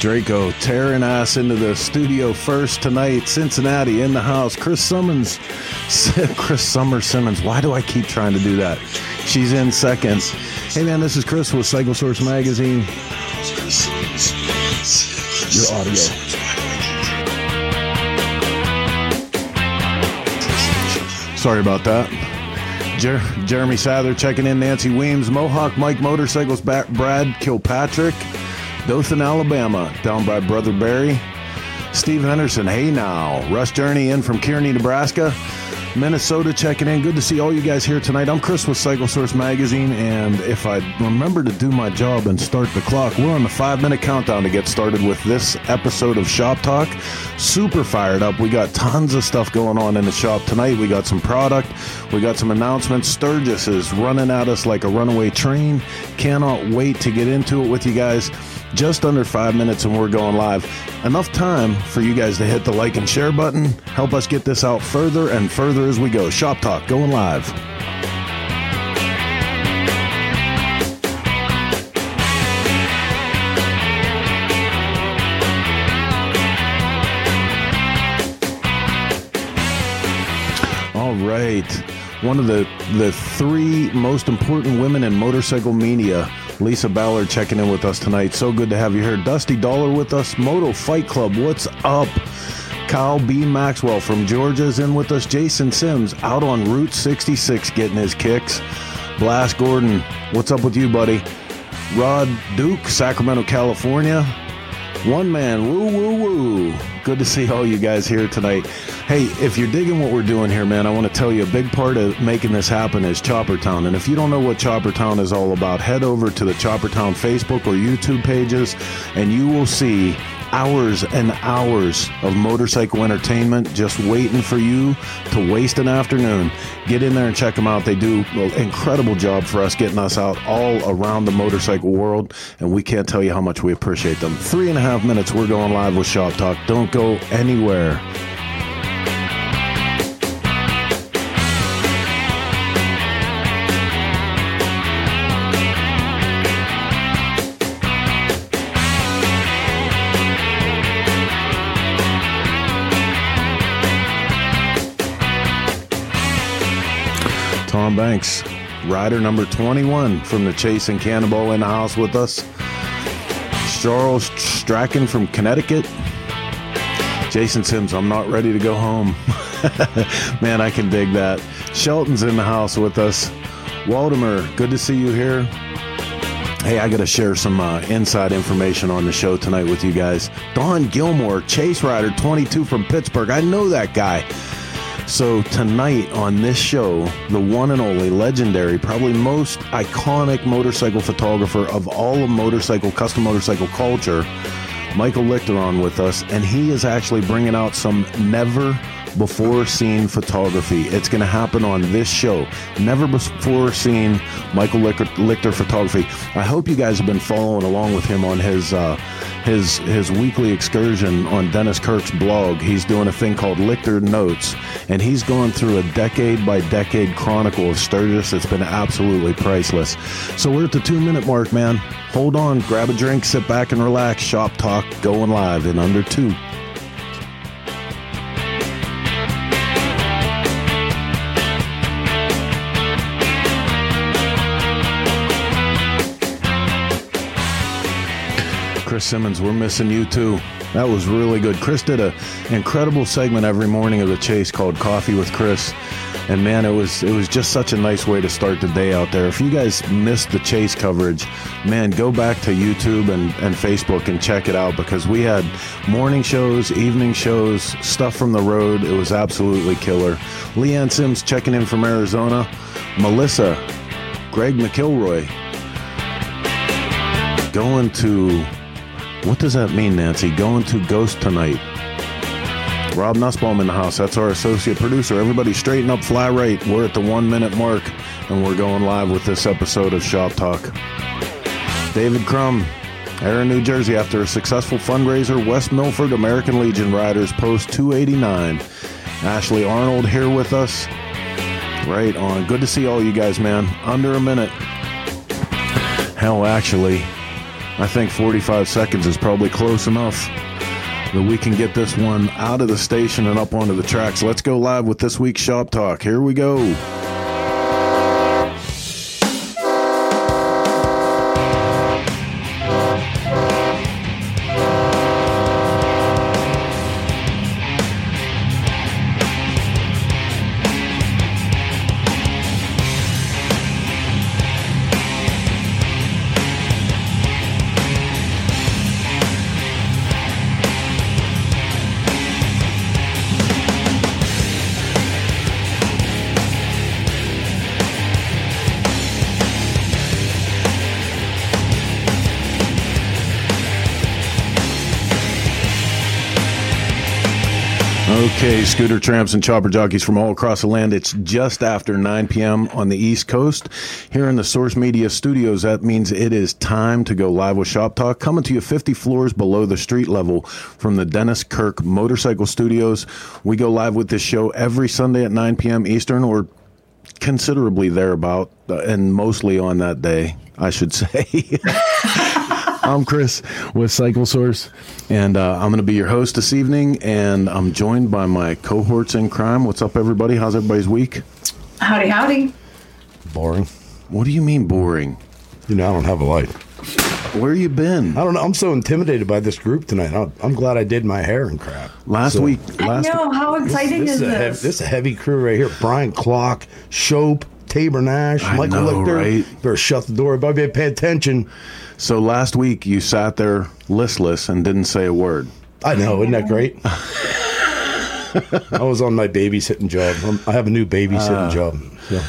Draco tearing us into the studio first tonight. Cincinnati in the house. Chris Summons, Chris Summer Simmons. Why do I keep trying to do that? She's in second. Hey man, this is Chris with Cycle Source Magazine. Your audio. Sorry about that. Jer- Jeremy Sather checking in. Nancy Weems, Mohawk Mike Motorcycles, ba- Brad Kilpatrick, Dothan, Alabama, down by Brother Barry. Steve Henderson, hey now. Russ Journey in from Kearney, Nebraska. Minnesota checking in. Good to see all you guys here tonight. I'm Chris with Cycle Source Magazine, and if I remember to do my job and start the clock, we're on the five minute countdown to get started with this episode of Shop Talk. Super fired up. We got tons of stuff going on in the shop tonight. We got some product, we got some announcements. Sturgis is running at us like a runaway train. Cannot wait to get into it with you guys. Just under five minutes and we're going live. Enough time for you guys to hit the like and share button. Help us get this out further and further as we go. Shop Talk going live. All right. One of the, the three most important women in motorcycle media, Lisa Ballard, checking in with us tonight. So good to have you here. Dusty Dollar with us. Moto Fight Club, what's up? Kyle B. Maxwell from Georgia is in with us. Jason Sims out on Route 66 getting his kicks. Blast Gordon, what's up with you, buddy? Rod Duke, Sacramento, California. One man, woo woo woo. Good to see all you guys here tonight. Hey, if you're digging what we're doing here, man, I want to tell you a big part of making this happen is Chopper Town. And if you don't know what Chopper Town is all about, head over to the Chopper Town Facebook or YouTube pages and you will see hours and hours of motorcycle entertainment just waiting for you to waste an afternoon. Get in there and check them out. They do an incredible job for us getting us out all around the motorcycle world, and we can't tell you how much we appreciate them. Three and a half minutes, we're going live with Shop Talk. Don't go anywhere. Rider number 21 from the Chase the Cannonball in the house with us. Charles Strachan from Connecticut. Jason Sims, I'm not ready to go home. Man, I can dig that. Shelton's in the house with us. Waldemar, good to see you here. Hey, I got to share some uh, inside information on the show tonight with you guys. Don Gilmore, Chase Rider 22 from Pittsburgh. I know that guy. So, tonight on this show, the one and only legendary, probably most iconic motorcycle photographer of all of motorcycle, custom motorcycle culture, Michael Lichter on with us, and he is actually bringing out some never before seen photography. It's going to happen on this show. Never before seen Michael Lichter, Lichter photography. I hope you guys have been following along with him on his uh, his his weekly excursion on Dennis Kirk's blog. He's doing a thing called Lichter Notes, and he's gone through a decade by decade chronicle of Sturgis. It's been absolutely priceless. So we're at the two minute mark, man. Hold on, grab a drink, sit back and relax. Shop talk going live in under two. Chris Simmons, we're missing you too. That was really good. Chris did an incredible segment every morning of the chase called Coffee with Chris. And man, it was it was just such a nice way to start the day out there. If you guys missed the chase coverage, man, go back to YouTube and, and Facebook and check it out because we had morning shows, evening shows, stuff from the road. It was absolutely killer. Leanne Sims checking in from Arizona. Melissa, Greg McIlroy, going to what does that mean, Nancy? Going to Ghost tonight. Rob Nussbaum in the house. That's our associate producer. Everybody straighten up, fly right. We're at the one minute mark, and we're going live with this episode of Shop Talk. David Crum, Aaron, New Jersey, after a successful fundraiser, West Milford American Legion Riders Post 289. Ashley Arnold here with us. Right on. Good to see all you guys, man. Under a minute. Hell, actually, I think 45 seconds is probably close enough that we can get this one out of the station and up onto the tracks. Let's go live with this week's Shop Talk. Here we go. Scooter tramps and chopper jockeys from all across the land. It's just after 9 p.m. on the East Coast. Here in the Source Media studios, that means it is time to go live with Shop Talk, coming to you 50 floors below the street level from the Dennis Kirk Motorcycle Studios. We go live with this show every Sunday at 9 p.m. Eastern or considerably thereabout, uh, and mostly on that day, I should say. I'm Chris with Cycle Source, and uh, I'm going to be your host this evening. And I'm joined by my cohorts in crime. What's up, everybody? How's everybody's week? Howdy, howdy. Boring. What do you mean boring? You know, I don't have a light. Where you been? I don't know. I'm so intimidated by this group tonight. I'm, I'm glad I did my hair and crap. Last So, week, I last know. How exciting This is is, a heavy, this? this is a heavy crew right here. Brian Klock, Shope, Tabor Nash, I Michael know, Lichter. right? Better shut the door. Everybody pay attention. so last week you sat there listless and didn't say a word. I know. Isn't that great? I was on my babysitting job. I'm- I have a new babysitting Uh. job. So.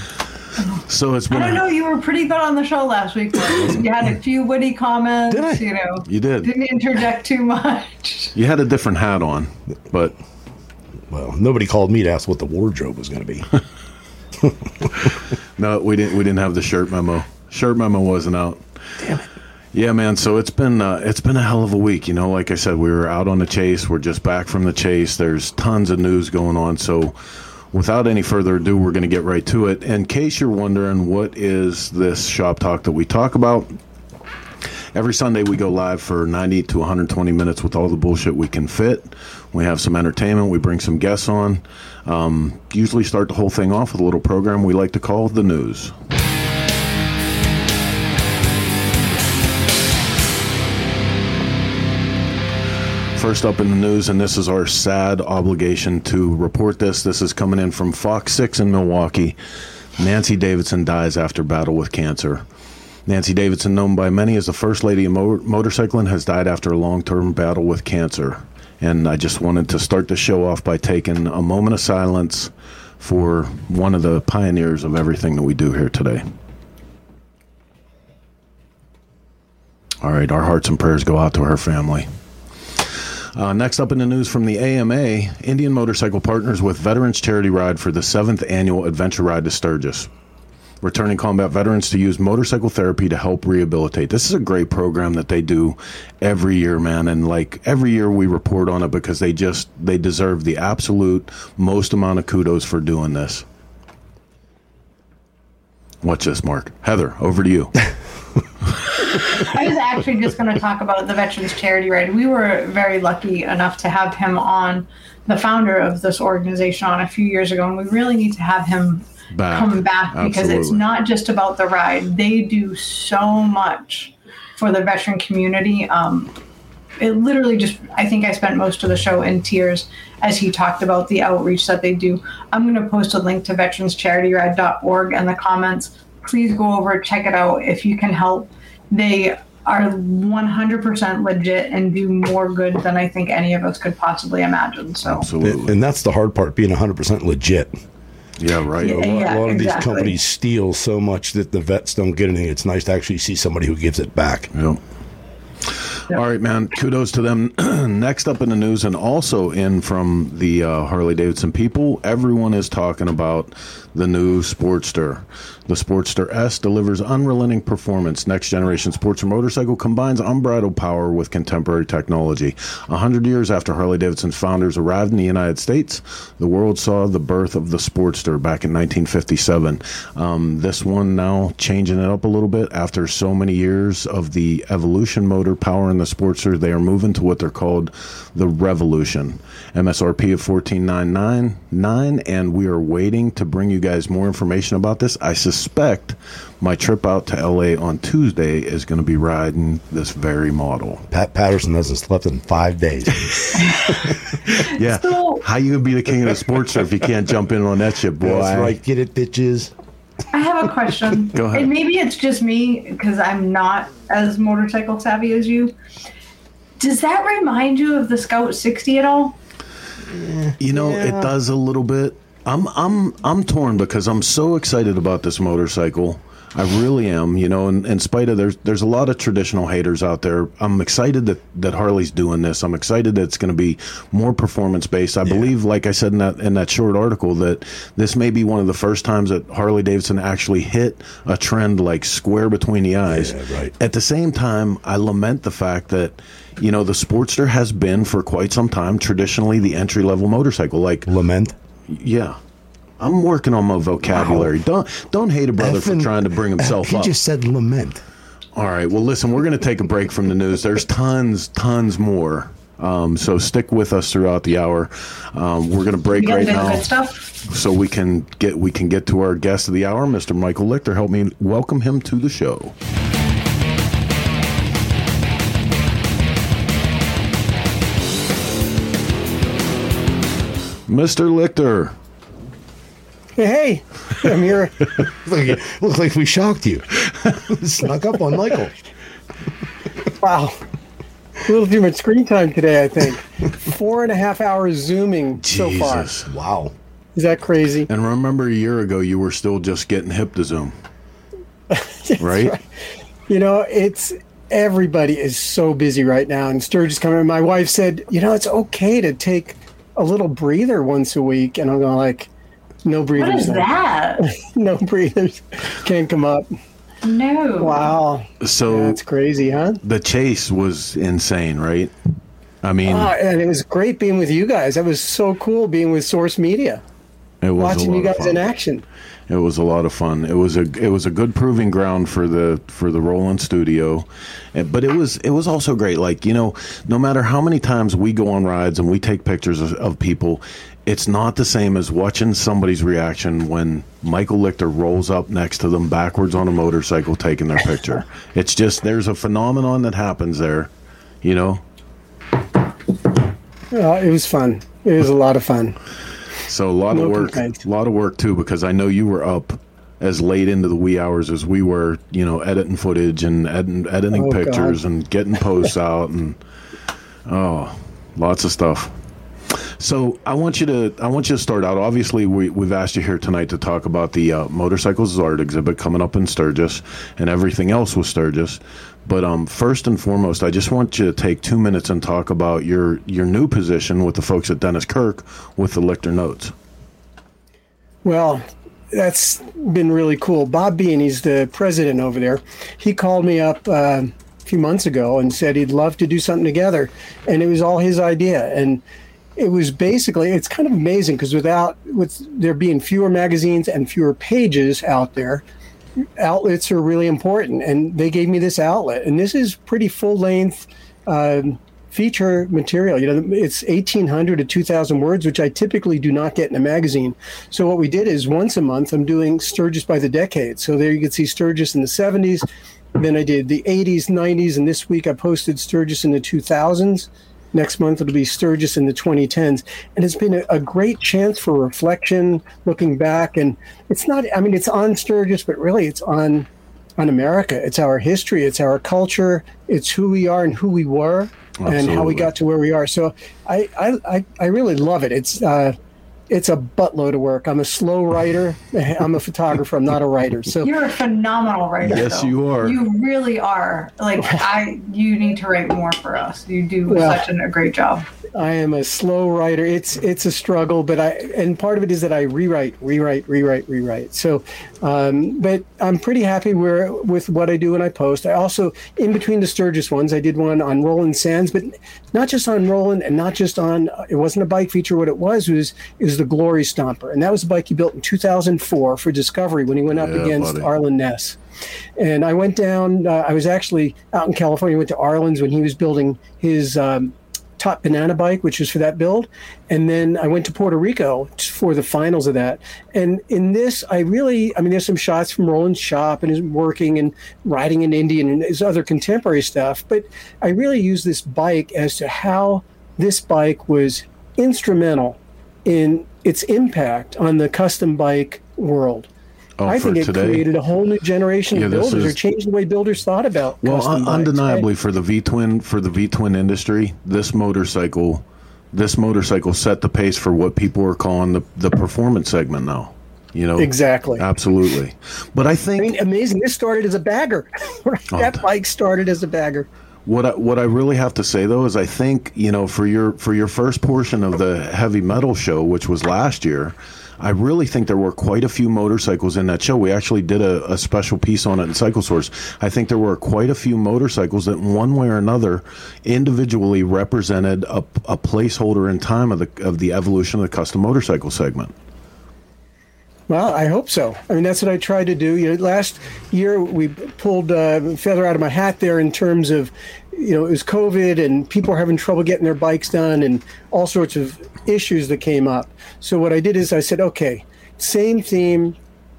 So it's I been. don't know. You were pretty good on the show last week. You had a few witty comments. Did I? You know, You did. didn't interject too much. You had a different hat on, but Well, nobody called me to ask what the wardrobe was going to be. no, we didn't. We didn't have the shirt memo. Shirt memo wasn't out. Damn it. Yeah, man. So it's been uh, it's been a hell of a week. You know, like I said, we were out on the chase. We're just back from the chase. There's tons of news going on. So, without any further ado, we're going to get right to it. In case you're wondering, what is this shop talk that we talk about? Every Sunday we go live for 90 to 120 minutes with all the bullshit we can fit. We have some entertainment. We bring some guests on. Um, usually start the whole thing off with a little program we like to call the news. First up in the news, and this is our sad obligation to report this. This is coming in from Fox 6 in Milwaukee. Nancy Davidson dies after battle with cancer. Nancy Davidson, known by many as the First Lady of mo- Motorcycling, has died after a long term battle with cancer. And I just wanted to start the show off by taking a moment of silence for one of the pioneers of everything that we do here today. All right, our hearts and prayers go out to her family. Uh, next up in the news from the AMA, Indian Motorcycle partners with Veterans Charity Ride for the seventh annual Adventure Ride to Sturgis. Returning combat veterans to use motorcycle therapy to help rehabilitate. This is a great program that they do every year, man. And like every year we report on it because they just, they deserve the absolute most amount of kudos for doing this. Watch this, Mark. Heather, over to you. I was actually just going to talk about the Veterans Charity Ride. We were very lucky enough to have him on, the founder of this organization, on a few years ago, and we really need to have him Back. come back because it's not just about the ride. They do so much for the veteran community. Um, it literally just, I think I spent most of the show in tears as he talked about the outreach that they do. I'm going to post a link to veteranscharityRide.org in the comments. Please go over, check it out if you can help. They are 100% legit and do more good than I think any of us could possibly imagine. So, Absolutely. And that's the hard part, being 100% legit. Yeah, right. A lot, Yeah, a lot of these companies steal so much that the vets don't get anything. It's nice to actually see somebody who gives it back. Yep. All right, man. Kudos to them. Next up in the news, and also in from the uh, Harley Davidson people, everyone is talking about the new Sportster. The Sportster S delivers unrelenting performance. Next generation Sportster motorcycle combines unbridled power with contemporary technology. A hundred years after Harley Davidson's founders arrived in the United States, the world saw the birth of the Sportster back in 1957. Um, this one now changing it up a little bit after so many years of the Evolution motor power in the Sportster. They are moving to what they're called the Revolution. MSRP of 14999 and we are waiting to bring you guys more information about this. I suspect my trip out to LA on Tuesday is going to be riding this very model. Pat Patterson hasn't slept in five days. Yeah. So- How you going to be the king of the sports if you can't jump in on that shit, boy? That's right. Get it, bitches. I have a question. Go ahead. And maybe it's just me because I'm not as motorcycle savvy as you. Does that remind you of the Scout 60 at all? You know, Yeah. it does a little bit. I'm I'm I'm torn because I'm so excited about this motorcycle. I really am. You know, in, in spite of there's there's a lot of traditional haters out there. I'm excited that that Harley's doing this. I'm excited that it's going to be more performance based. I believe, like I said in that in that short article, that this may be one of the first times that Harley Davidson actually hit a trend like square between the eyes. Yeah, right. At the same time, I lament the fact that. You know, the Sportster has been for quite some time traditionally the entry level motorcycle. Like, Lament. yeah. I'm working on my vocabulary. Don't don't hate a brother for Effing- trying to bring himself he up. He just said lament. All right. Well, listen, we're going to take a break from the news. There's tons, tons more. Um, so stick with us throughout the hour. Um, we're going to break right now, so we can get we can get to our guest of the hour, Mr. Michael Lichter. Help me welcome him to the show. Mr. Lichter. Hey, hey, I'm here. Look like, look like we shocked you. Snuck up on Michael. Wow. A little too much screen time today, I think. Four and a half hours zooming so far. Jesus. Wow. Is that crazy? And remember, a year ago, you were still just getting hip to Zoom, right? You know, it's everybody is so busy right now, and Sturgis coming. My wife said, you know, it's okay to take a little breather once a week, and I'm going like, no breathers, is then. that? no breathers, can't come up. No. Wow, So that's crazy, huh? the chase was insane, right? I mean, Uh, and it was great being with you guys. That was so cool being with Source Media, it was watching you guys in action. It was a lot of fun. It was a it was a good proving ground for the for the Roland studio, but it was it was also great. Like you know, no matter how many times we go on rides and we take pictures of, of people, it's not the same as watching somebody's reaction when Michael Lichter rolls up next to them backwards on a motorcycle taking their picture. it's just there's a phenomenon that happens there, you know. Uh, it was fun. It was a lot of fun. So a lot No of work, a lot of work too, because I know you were up as late into the wee hours as we were, you know, editing footage and edit, editing Oh, pictures God. and getting posts out and oh, lots of stuff. So I want you to I want you to start out. Obviously, we we've asked you here tonight to talk about the uh, motorcycles art exhibit coming up in Sturgis and everything else with Sturgis. But um, first and foremost, I just want you to take two minutes and talk about your your new position with the folks at Dennis Kirk with the Lichter Notes. Well, that's been really cool. Bob Bean, he's the president over there. He called me up uh, a few months ago and said he'd love to do something together, and it was all his idea. And it was basically it's kind of amazing because without with there being fewer magazines and fewer pages out there, outlets are really important. And they gave me this outlet, and this is pretty full length. Um, feature material. You know, it's 1,800 to 2,000 words, which I typically do not get in a magazine. So what we did is once a month, I'm doing Sturgis by the decade. So there you can see Sturgis in the 70s. Then I did the 80s, 90s, and this week I posted Sturgis in the 2000s. Next month it'll be Sturgis in the 2010s. And it's been a, a great chance for reflection, looking back. And it's not, I mean, it's on Sturgis, but really it's on on America. It's our history, it's our culture, it's who we are and who we were, and how we got to where we are. So I I, I, I really love it. It's uh, it's a buttload of work. I'm a slow writer. I'm a photographer. I'm not a writer. So You're a phenomenal writer. Yes, though. you are. You really are. Like I, you need to write more for us. You do Well- such an, a great job. I am a slow writer. It's it's a struggle, but I and part of it is that I rewrite, rewrite, rewrite, rewrite. So, um, but I'm pretty happy where with what I do when I post. I also in between the Sturgis ones, I did one on Roland Sands, but not just on Roland and not just on. It wasn't a bike feature. What it was was is the Glory Stomper, and that was a bike he built in 2004 for Discovery when he went up Yeah, against buddy. Arlen Ness. And I went down. Uh, I was actually out in California. Went to Arlen's when he was building his um, top banana bike, which was for that build. And then I went to Puerto Rico for the finals of that. And in this, I really, I mean, there's some shots from Roland's shop and his working and riding in Indian and his other contemporary stuff. But I really use this bike as to how this bike was instrumental in its impact on the custom bike world. Oh, I think it today. created a whole new generation Yeah, of builders, is- or changed the way builders thought about. Well, custom un- bikes, undeniably right? for the V twin for the V twin industry, this motorcycle, this motorcycle set the pace for what people are calling the the performance segment now. You know, Exactly. absolutely. But I think I mean, amazing. This started as a bagger. Right? Oh, that bike started as a bagger. What I, what I really have to say though is I think you know for your for your first portion of the heavy metal show, which was last year, I really think there were quite a few motorcycles in that show. We actually did a, a special piece on it in Cycle Source. I think there were quite a few motorcycles that, one way or another, individually represented a, a placeholder in time of the of the evolution of the custom motorcycle segment. Well, I hope so. I mean, that's what I tried to do. You know, last year we pulled uh, feather out of my hat there in terms of, you know, it was COVID and people were having trouble getting their bikes done and all sorts of issues that came up. So what I did is I said, okay, same theme.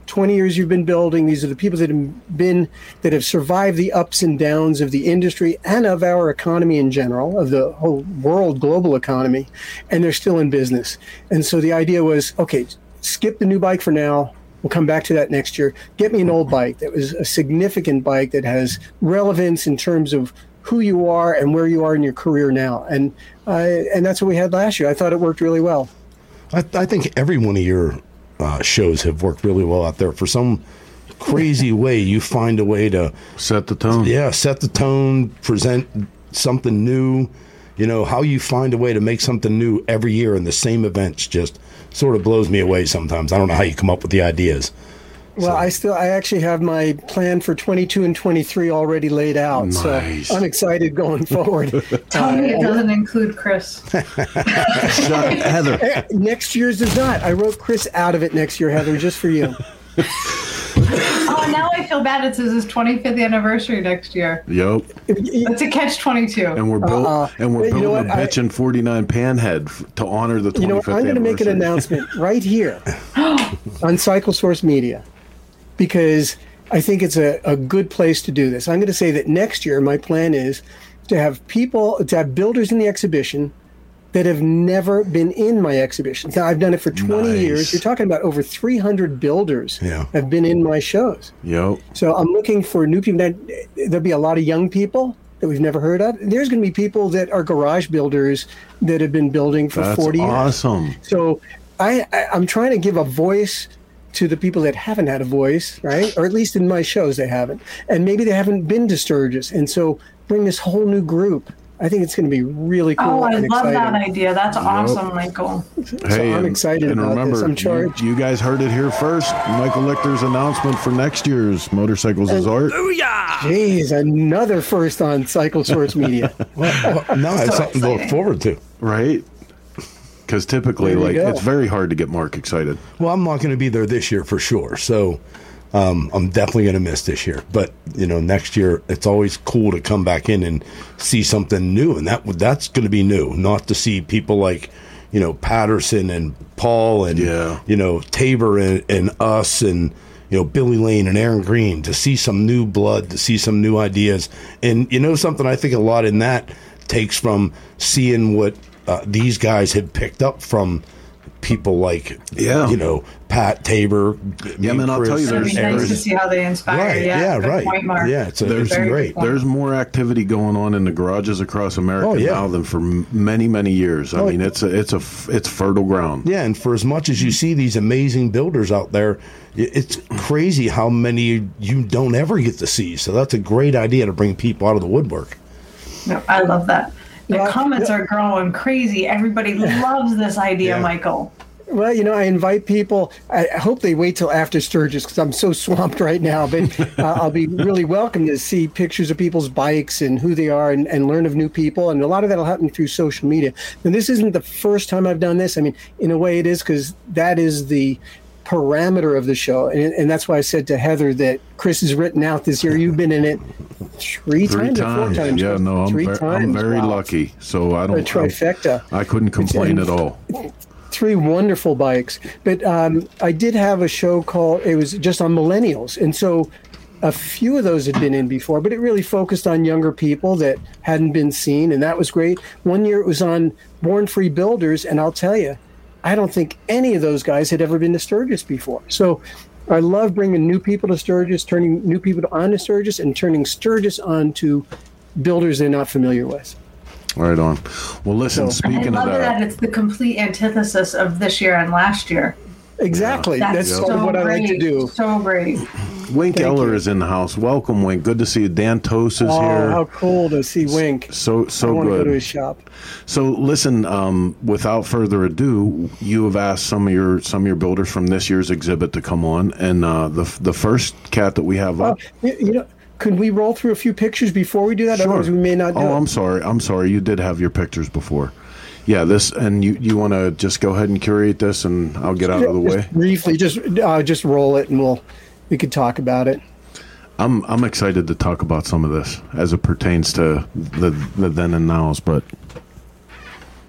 20 years you've been building. These are the people that have been that have survived the ups and downs of the industry and of our economy in general, of the whole world global economy, and they're still in business. And so the idea was, okay, skip the new bike for now. We'll come back to that next year. Get me an old bike that was a significant bike that has relevance in terms of who you are and where you are in your career now. And uh, and that's what we had last year. I thought it worked really well. I, I think every one of your uh, shows have worked really well out there. For some crazy way, you find a way to Set the tone. yeah set the tone, present something new. You know how you find a way to make something new every year in the same events just sort of blows me away sometimes. I don't know how you come up with the ideas. Well, I still, I actually have my plan for 22 and 23 already laid out. Nice. So I'm excited going forward. Tell me it doesn't include Chris. Shut- Heather. Eh, next year's does not. I wrote Chris out of it next year, Heather, just for you. Oh, now I feel bad. It's his 25th anniversary next year. Yep. It's a catch 22. And we're built, Uh-uh. and we're You know building what? a I- bitchin' 49 panhead f- to honor the 25th You know, what? I'm going to make an announcement right here on Cycle Source Media because I think it's a, a good place to do this. I'm going to say that next year, my plan is to have people, to have builders in the exhibition that have never been in my exhibition. Now, I've done it for 20 Nice. years. You're talking about over 300 builders Yeah. have been in my shows. Yep. So I'm looking for new people. Now, there'll be a lot of young people that we've never heard of. There's going to be people that are garage builders that have been building for That's 40 years. awesome. So I, I I'm trying to give a voice to the people that haven't had a voice, right? Or at least in my shows they haven't, and maybe they haven't been to Sturgis, and so bring this whole new group. I think it's going to be really cool. oh, I and love exciting. that idea. That's awesome, Michael. Hey, I'm excited and about remember, this. I'm you- charged. You, guys heard it here first. Michael Lichter's announcement for next year's Motorcycles is Art. Jeez, another first on Cycle Source Media. Well, no, it's So something to look forward to. Right? Because typically, like, go. it's very hard to get Mark excited. Well, I'm not going to be there this year for sure. So um, I'm definitely going to miss this year. But you know, next year it's always cool to come back in and see something new, and that that's going to be new. Not to see people like you know Patterson and Paul and Yeah. you know Tabor and, and us and you know Billy Lane and Aaron Green to see some new blood, to see some new ideas, and you know something I think a lot in that takes from seeing what uh, these guys had picked up from people like Yeah. you know Pat Tabor. Yeah, man, I'll tell you, It'd there's- be nice to there's- see how they inspire. Right, Yeah, yeah, right. Point, Mark. Yeah, it's a- Very it's great. There's more activity going on in the garages across America Oh, yeah. now than for many, many years. I Oh, mean, it's a, it's a it's fertile ground. Yeah, and for as much as you see these amazing builders out there, it's crazy how many you don't ever get to see. So that's a great idea to bring people out of the woodwork. No, I love that. The Yeah. comments are growing crazy. Everybody loves this idea, Yeah. Michael. Well, you know, I invite people. I I hope they wait till after Sturgis because I'm so swamped right now. But uh, I'll be really welcome to see pictures of people's bikes and who they are and, and learn of new people. And a lot of that will happen through social media. And this isn't the first time I've done this. I mean, in a way, it is because that is the parameter of the show. And, and that's why I said to Heather that Chris has written out this year. You've been in it three, Three times, or times. four times. Yeah, no, I'm, three ver- I'm very Wow. lucky. So I don't. A trifecta. I, I couldn't complain at all. three wonderful bikes. But um, I did have a show called it was just on millennials, and so a few of those had been in before, but it really focused on younger people that hadn't been seen, and that was great. One year it was on Born Free Builders, and I'll tell you, I don't think any of those guys had ever been to Sturgis before. So. I love bringing new people to Sturgis, turning new people on to Sturgis, and turning Sturgis on to builders they're not familiar with. Right on. Well, listen. So- I speaking of love that. that, it's the complete antithesis of this year and last year. Exactly. That's, That's so what I like to do. So great. Wink Thank Eller you. is in the house. Welcome, Wink. Good to see you. Dan Toast is here. Oh, here. how cool to see Wink. so I so want to go to his shop. So listen, um, without further ado, you have asked some of your some of your builders from this year's exhibit to come on, and uh, the the first cat that we have up. you, you know, could we roll through a few pictures before we do that? Otherwise, we may not do Oh, it. I'm sorry. I'm sorry. You did have your pictures before. Yeah, this and you you want to just go ahead and curate this, and I'll get out of the way. Just briefly, just uh, just roll it, and we'll we could talk about it. I'm I'm excited to talk about some of this as it pertains to the the then and nows, but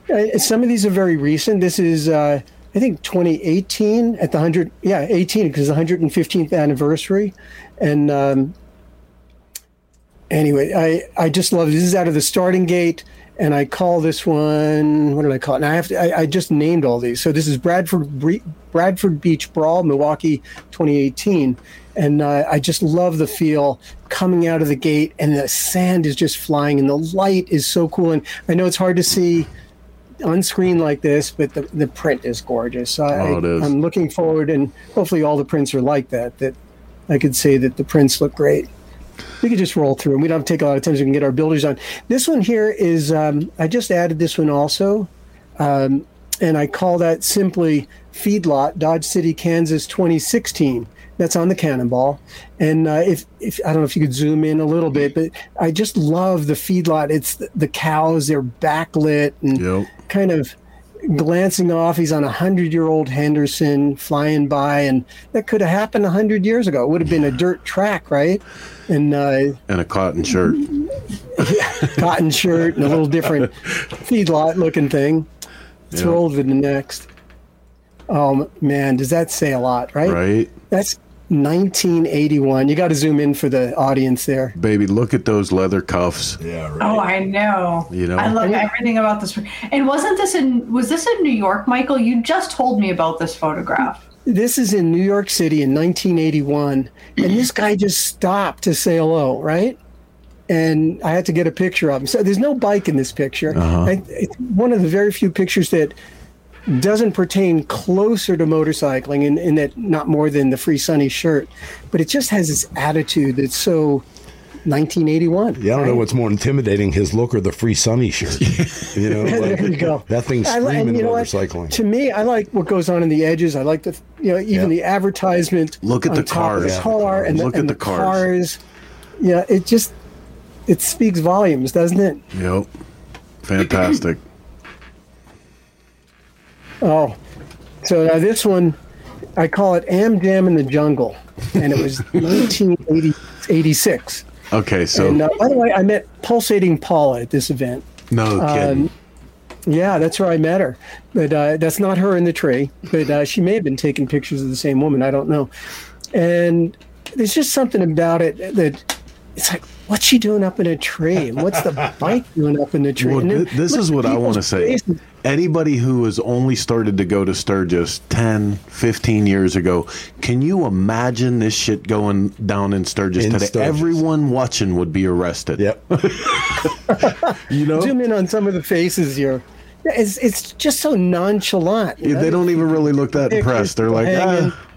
Uh, some of these are very recent. This is, uh, I think, 2018 at the hundred. Yeah, 18 because the 115th anniversary, and um, anyway, I I just love this is out of the starting gate, and I call this one. What did I call it? And I have to. I, I just named all these. So this is Bradford Bre- Bradford Beach Brawl, Milwaukee, 2018. And uh, I just love the feel coming out of the gate, and the sand is just flying, and the light is so cool. And I know it's hard to see on screen like this, but the, the print is gorgeous. So I, Oh, it is. I'm looking forward, and hopefully all the prints are like that. That I could say that the prints look great. We could just roll through and We don't have to take a lot of time so we can get our builders on. This one here is um, I just added this one also, um, and I call that simply Feedlot Dodge City, Kansas, 2016. That's on the Cannonball, and uh, if if I don't know if you could zoom in a little bit, but I just love the feedlot. It's the, the cows; they're backlit and Yep. kind of glancing off. He's on a hundred-year-old Henderson flying by, and that could have happened a hundred years ago. It would have been a dirt track, right? And uh, and a cotton shirt. cotton shirt and a little different feedlot-looking thing. Let's Yeah. roll to the next. Oh man, does that say a lot, right? Right, That's 1981. You got to zoom in for the audience there. baby. Look at those leather cuffs. Yeah, right. Oh, I know. You know? I love everything about this. And wasn't this in? Was this in New York, Michael? You just told me about this photograph. This is in New York City in 1981, and this guy just stopped to say hello, right? And I had to get a picture of him. So there's no bike in this picture. Uh-huh. I, it's one of the very few pictures that doesn't pertain closer to motorcycling, in, in that not more than the Free Sonny shirt, but it just has this attitude that's so 1981. Yeah, I don't know what's more intimidating, his look or the free Sonny shirt. you know, like, there you go. that thing's I screaming you know what? motorcycling. To me, I like what goes on in the edges. I like the, you know, even Yeah. the advertisement. Look at the top of cars. the car and the, Look at and the the cars. cars. Yeah, it just it speaks volumes, doesn't it? Yep, fantastic. Oh, so now this one, I call it Am Jam in the Jungle, and it was 1986. Okay, so And uh, by the way, I met Pulsating Paula at this event. no kidding. Um, Yeah, that's where I met her. But uh, that's not her in the tree. But uh, she may have been taking pictures of the same woman. I don't know. And there's just something about it that it's like, what's she doing up in a tree? And what's the bike doing up in the tree? Well, thi- this is what I wanna say. Faces. anybody who has only started to go to Sturgis 10, 15 years ago, can you imagine this shit going down in Sturgis In today? Sturgis. Everyone watching would be arrested. Yep. You know? Zoom in on some of the faces here. Yeah, it's it's just so nonchalant. Yeah, they don't even really look that impressed. They're like, ah.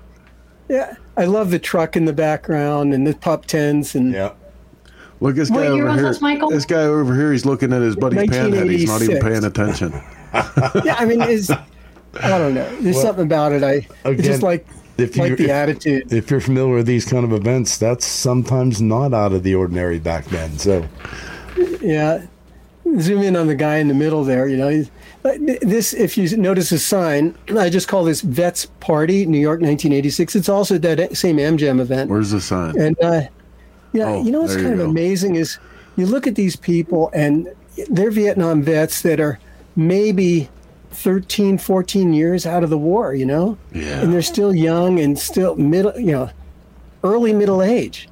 Yeah, I love the truck in the background and the pup tents and yeah. look at this guy year over here. this, Michael? This guy over here, he's looking at his buddy's panhead. He's not even paying attention. yeah. I mean, it's I don't know. There's Well, something about it. I again, just like if like you- the if- attitude. If you're familiar with these kind of events, that's sometimes not out of the ordinary back then. So Yeah. Zoom in on the guy in the middle there. You know, this, if you notice a sign, I just call this Vets Party, New York, 1986. It's also that same AmJam event. Where's the sign? And uh, yeah, Oh, you know what's kind of go. amazing is you look at these people and they're Vietnam vets that are maybe 13, 14 years out of the war, you know? Yeah. And they're still young and still middle, you know, early middle age.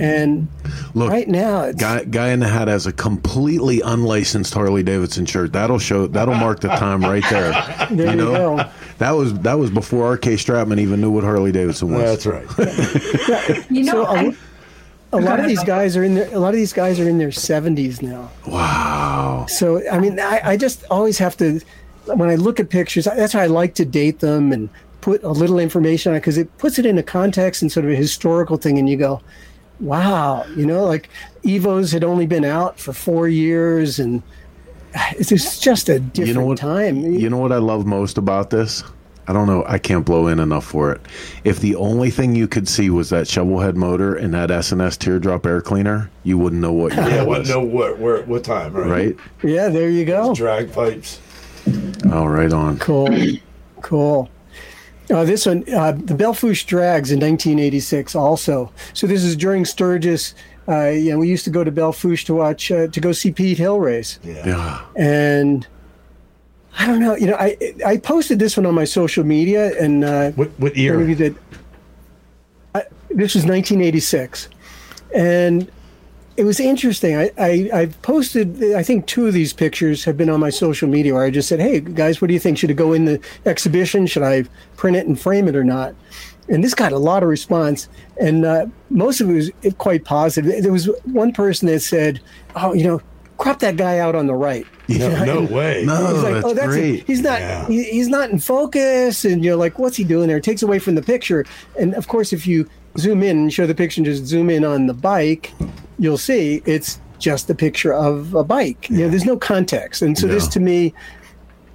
And Look, right now, it's, Guy, guy in the hat has a completely unlicensed Harley Davidson shirt. That'll show. That'll mark the time right there. There you go. That was that was before R.K. Stratman even knew what Harley Davidson was. that's right. You know, So, I, uh, a lot of these guys are in their, a lot of these guys are in their 70s now. Wow. So I mean, I, I just always have to when I look at pictures. That's why I like to date them and put a little information on it because it puts it into context and sort of a historical thing. And you go, "Wow," you know, like Evos had only been out for four years, and it's just- just a different You know what? time. You know what I love most about this? I don't know. I can't blow in enough for it. If the only thing you could see was that shovelhead motor and that S&S teardrop air cleaner, you wouldn't know what year Yeah, it we was. know what where what time, right? Right? yeah, there you go. Drag pipes. Oh, right on. Cool, cool. Uh, this one, uh, the Belle Fourche Drags in 1986, also. So this is during Sturgis. Uh, you know, we used to go to Belle Fourche to watch uh, to go see Pete Hill race, Yeah. Yeah. and I don't know. You know, I I posted this one on my social media, and uh, What what maybe year? I, this was 1986, and it was interesting. I, I I posted. I think two of these pictures have been on my social media where I just said, "Hey guys, what do you think? Should it go in the exhibition? Should I print it and frame it or not?" And this got a lot of response, and uh, most of it was quite positive. There was one person that said, "Oh, you know, crop that guy out on the right." No, no way. No, He's like, that's, oh, that's it. great. He's not. Yeah. He, he's not in focus, and you're like, what's he doing there? It takes away from the picture. And of course, if you zoom in and show the picture, and just zoom in on the bike, you'll see it's just a picture of a bike. You know, there's no context, and so this to me,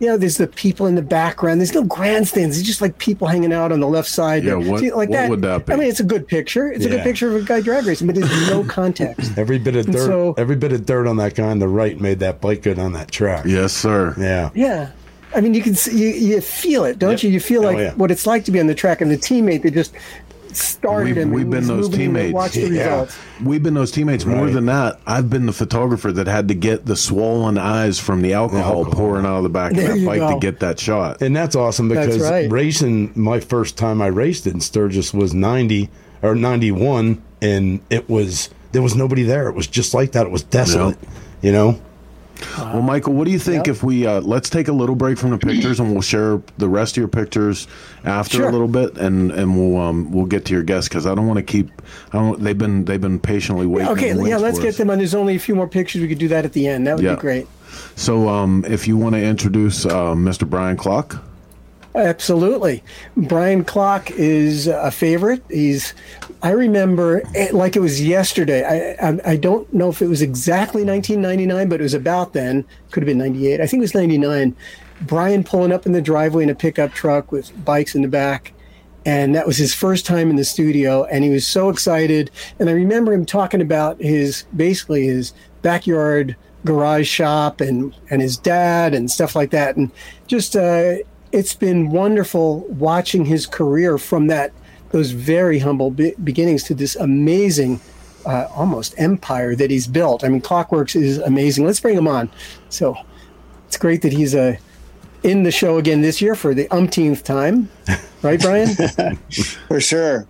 you know, there's the people in the background. There's no grandstands. It's just like people hanging out on the left side. Yeah, there. what- See, like what that, would that be? I mean, it's a good picture. It's a good picture of a guy drag racing, but there's no context. Every bit of dirt, so- every bit of dirt on that guy on the right made that bike good on that track. Yes, sir. Yeah. Yeah. I mean, you can see, you, you feel it, don't Yeah. you? You feel Oh, like yeah. what it's like to be on the track and the teammate that just started We've- him. we've been those moving him to teammates. The Yeah. We've been those teammates. More Right. than that, I've been the photographer that had to get the swollen eyes from the alcohol, alcohol. pouring out of the back There of that bike go. to get that shot. And that's awesome That's because right. racing, my first time I raced in Sturgis was 90 or 91, and it was, there was nobody there. It was just like that. It was desolate, you know? Well, Michael, what do you think Yep. if we uh, let's take a little break from the pictures and we'll share the rest of your pictures after Sure. a little bit, and and we'll um, we'll get to your guests because I don't want to keep. I don't. They've been they've been patiently waiting. Okay, yeah, let's get us. them on. There's only a few more pictures. We could do that at the end. That would Yeah. be great. So, um, if you want to introduce uh, Mr. Brian Klock, Absolutely. Brian Klock is a favorite. He's, I remember it like it was yesterday. I, I, I don't know if it was exactly 1999, but it was about then. Could have been 98. I think it was 99. Brian pulling up in the driveway in a pickup truck with bikes in the back. And that was his first time in the studio. And he was so excited. And I remember him talking about his, basically his backyard garage shop and, and his dad and stuff like that. And just, uh, it's been wonderful watching his career from that those very humble be- beginnings to this amazing uh, almost empire that he's built. I mean, Klock Werks is amazing. Let's bring him on. So it's great that he's uh, in the show again this year for the umpteenth time, right, Brian? For sure.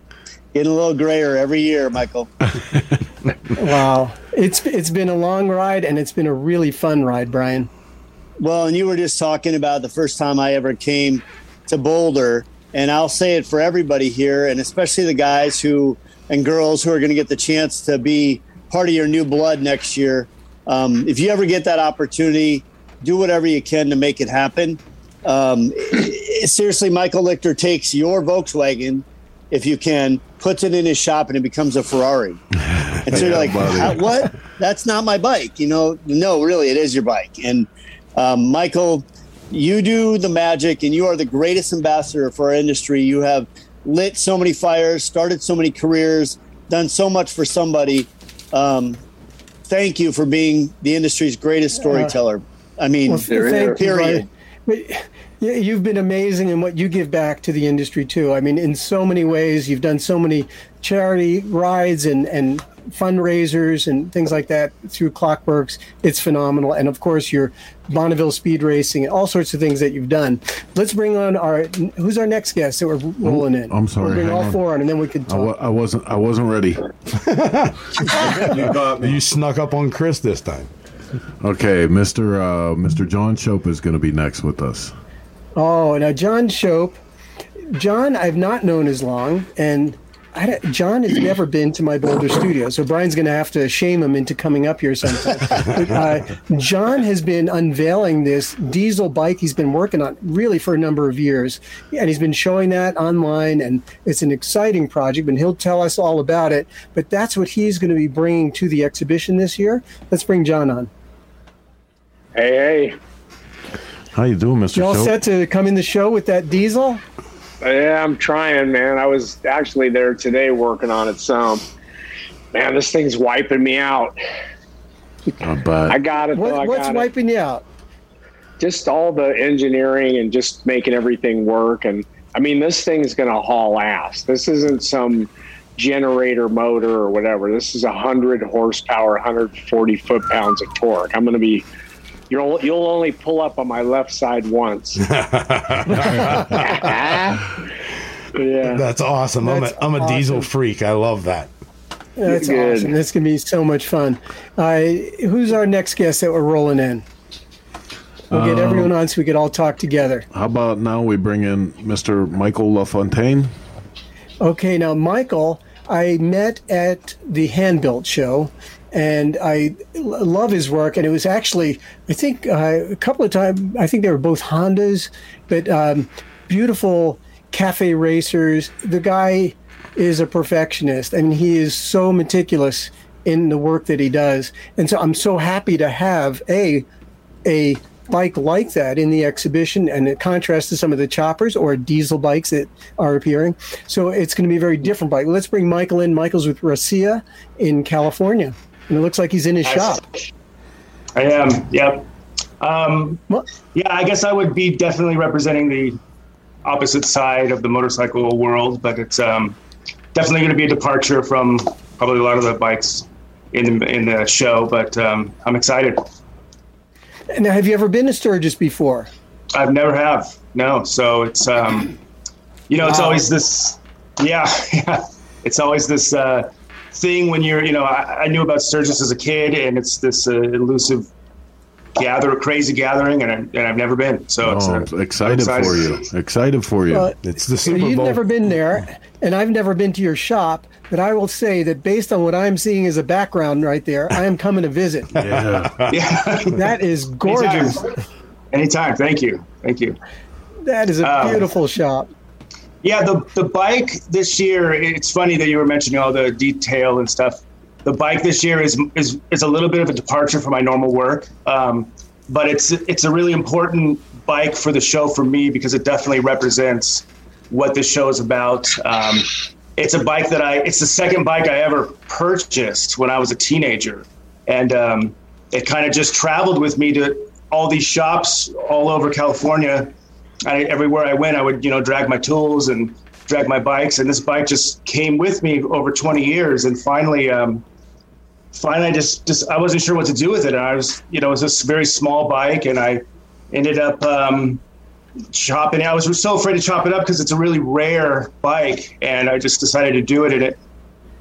Getting a little grayer every year, Michael. wow, it's it's been a long ride and it's been a really fun ride, Brian. Well, and you were just talking about the first time I ever came to Boulder, and I'll say it for everybody here, and especially the guys who and girls who are going to get the chance to be part of your new blood next year. Um, if you ever get that opportunity, do whatever you can to make it happen. Um, seriously, Michael Lichter takes your Volkswagen, if you can, puts it in his shop, and it becomes a Ferrari. And so you're like, what? That's not my bike. You know, no, really, it is your bike. And um, Michael, you do the magic, and you are the greatest ambassador for our industry. You have lit so many fires, started so many careers, done so much for somebody. Um, thank you for being the industry's greatest storyteller. I mean, Well, you, period. But yeah, you've been amazing in what you give back to the industry too. I mean, in so many ways, you've done so many charity rides and and fundraisers and things like that through Klock Werks. It's phenomenal, and of course, your Bonneville Speed Racing and all sorts of things that you've done. Let's bring on our who's our next guest that we're rolling in. I'm sorry, We'll bring all on. four on, and then we could. I, talk. I wasn't. I wasn't ready. You snuck up on Chris this time. Okay, Mr. Uh, Mr. John Shope is going to be next with us. Oh, now John Shope. John, I've not known as long, and I don't- John has never been to my Boulder studio, so Brian's going to have to shame him into coming up here sometime. but, uh, John has been unveiling this diesel bike he's been working on really for a number of years, and he's been showing that online, and it's an exciting project, and he'll tell us all about it. But that's what he's going to be bringing to the exhibition this year. Let's bring John on. Hey, hey. How you doing, Mr. You all Shope? set to come in the show with that diesel? Yeah, I'm trying, man. I was actually there today working on it some. Man, this thing's wiping me out. I bet. I got it. though. I What, what's got it. wiping you out? Just all the engineering and just making everything work. And I mean, this thing's going to haul ass. This isn't some generator motor or whatever. This is 100 horsepower, 140 foot pounds of torque. I'm going to be. You'll, you'll only pull up on my left side once. yeah. That's awesome. That's I'm a, I'm a diesel freak. I love that. That's Good. awesome. This can be so much fun. Uh, who's our next guest that we're rolling in? We'll get everyone on so we could all talk together. How about now we bring in Mr. Michael LaFontaine? Okay, now Michael, I met at the Handbuilt show, and I love his work. And it was actually, I think, uh, a couple of times. I think they were both Hondas, but um, beautiful cafe racers. The guy is a perfectionist, and he is so meticulous in the work that he does. And so I'm so happy to have a a bike like that in the exhibition and it contrasts to some of the choppers or diesel bikes that are appearing. So it's going to be a very different bike. Let's bring Michael in. Michael's with Racia in California. And it looks like he's in his shop. I am. Yep. Um, yeah, I guess I would be definitely representing the opposite side of the motorcycle world, but it's um, definitely going to be a departure from probably a lot of the bikes in the, in the show. But um, I'm excited. Now, have you ever been to Sturgis before? I've never have no, so it's um, you know, it's Wow. always this. Yeah, yeah. It's always this uh, thing when you're, you know, I, I knew about Sturgis as a kid, and it's this uh, elusive gather, crazy gathering, and, I, and I've never been. So it's, Oh, uh, excited, excited. for you. Excited for you. Well, It's the So Super you've Bowl. never been there, and I've never been to your shop. But I will say that based on what I'm seeing as a background right there, I am coming to visit. yeah. yeah. That is gorgeous. Anytime. Anytime. Thank you. Thank you. That is a Um, beautiful shop. Yeah, the the bike this year. It's funny that you were mentioning all the detail and stuff. The bike this year is is is a little bit of a departure from my normal work, um, but it's it's a really important bike for the show for me because it definitely represents what the show is about. Um, it's a bike that I. It's the second bike I ever purchased when I was a teenager, and um, it kind of just traveled with me to all these shops all over California. I, everywhere I went, I would, you know, drag my tools and drag my bikes, and this bike just came with me over 20 years. And finally, um, finally, I just, just I wasn't sure what to do with it. And I was, you know, it was this very small bike, and I ended up um, chopping. it. I was so afraid to chop it up because it's a really rare bike, and I just decided to do it. And it,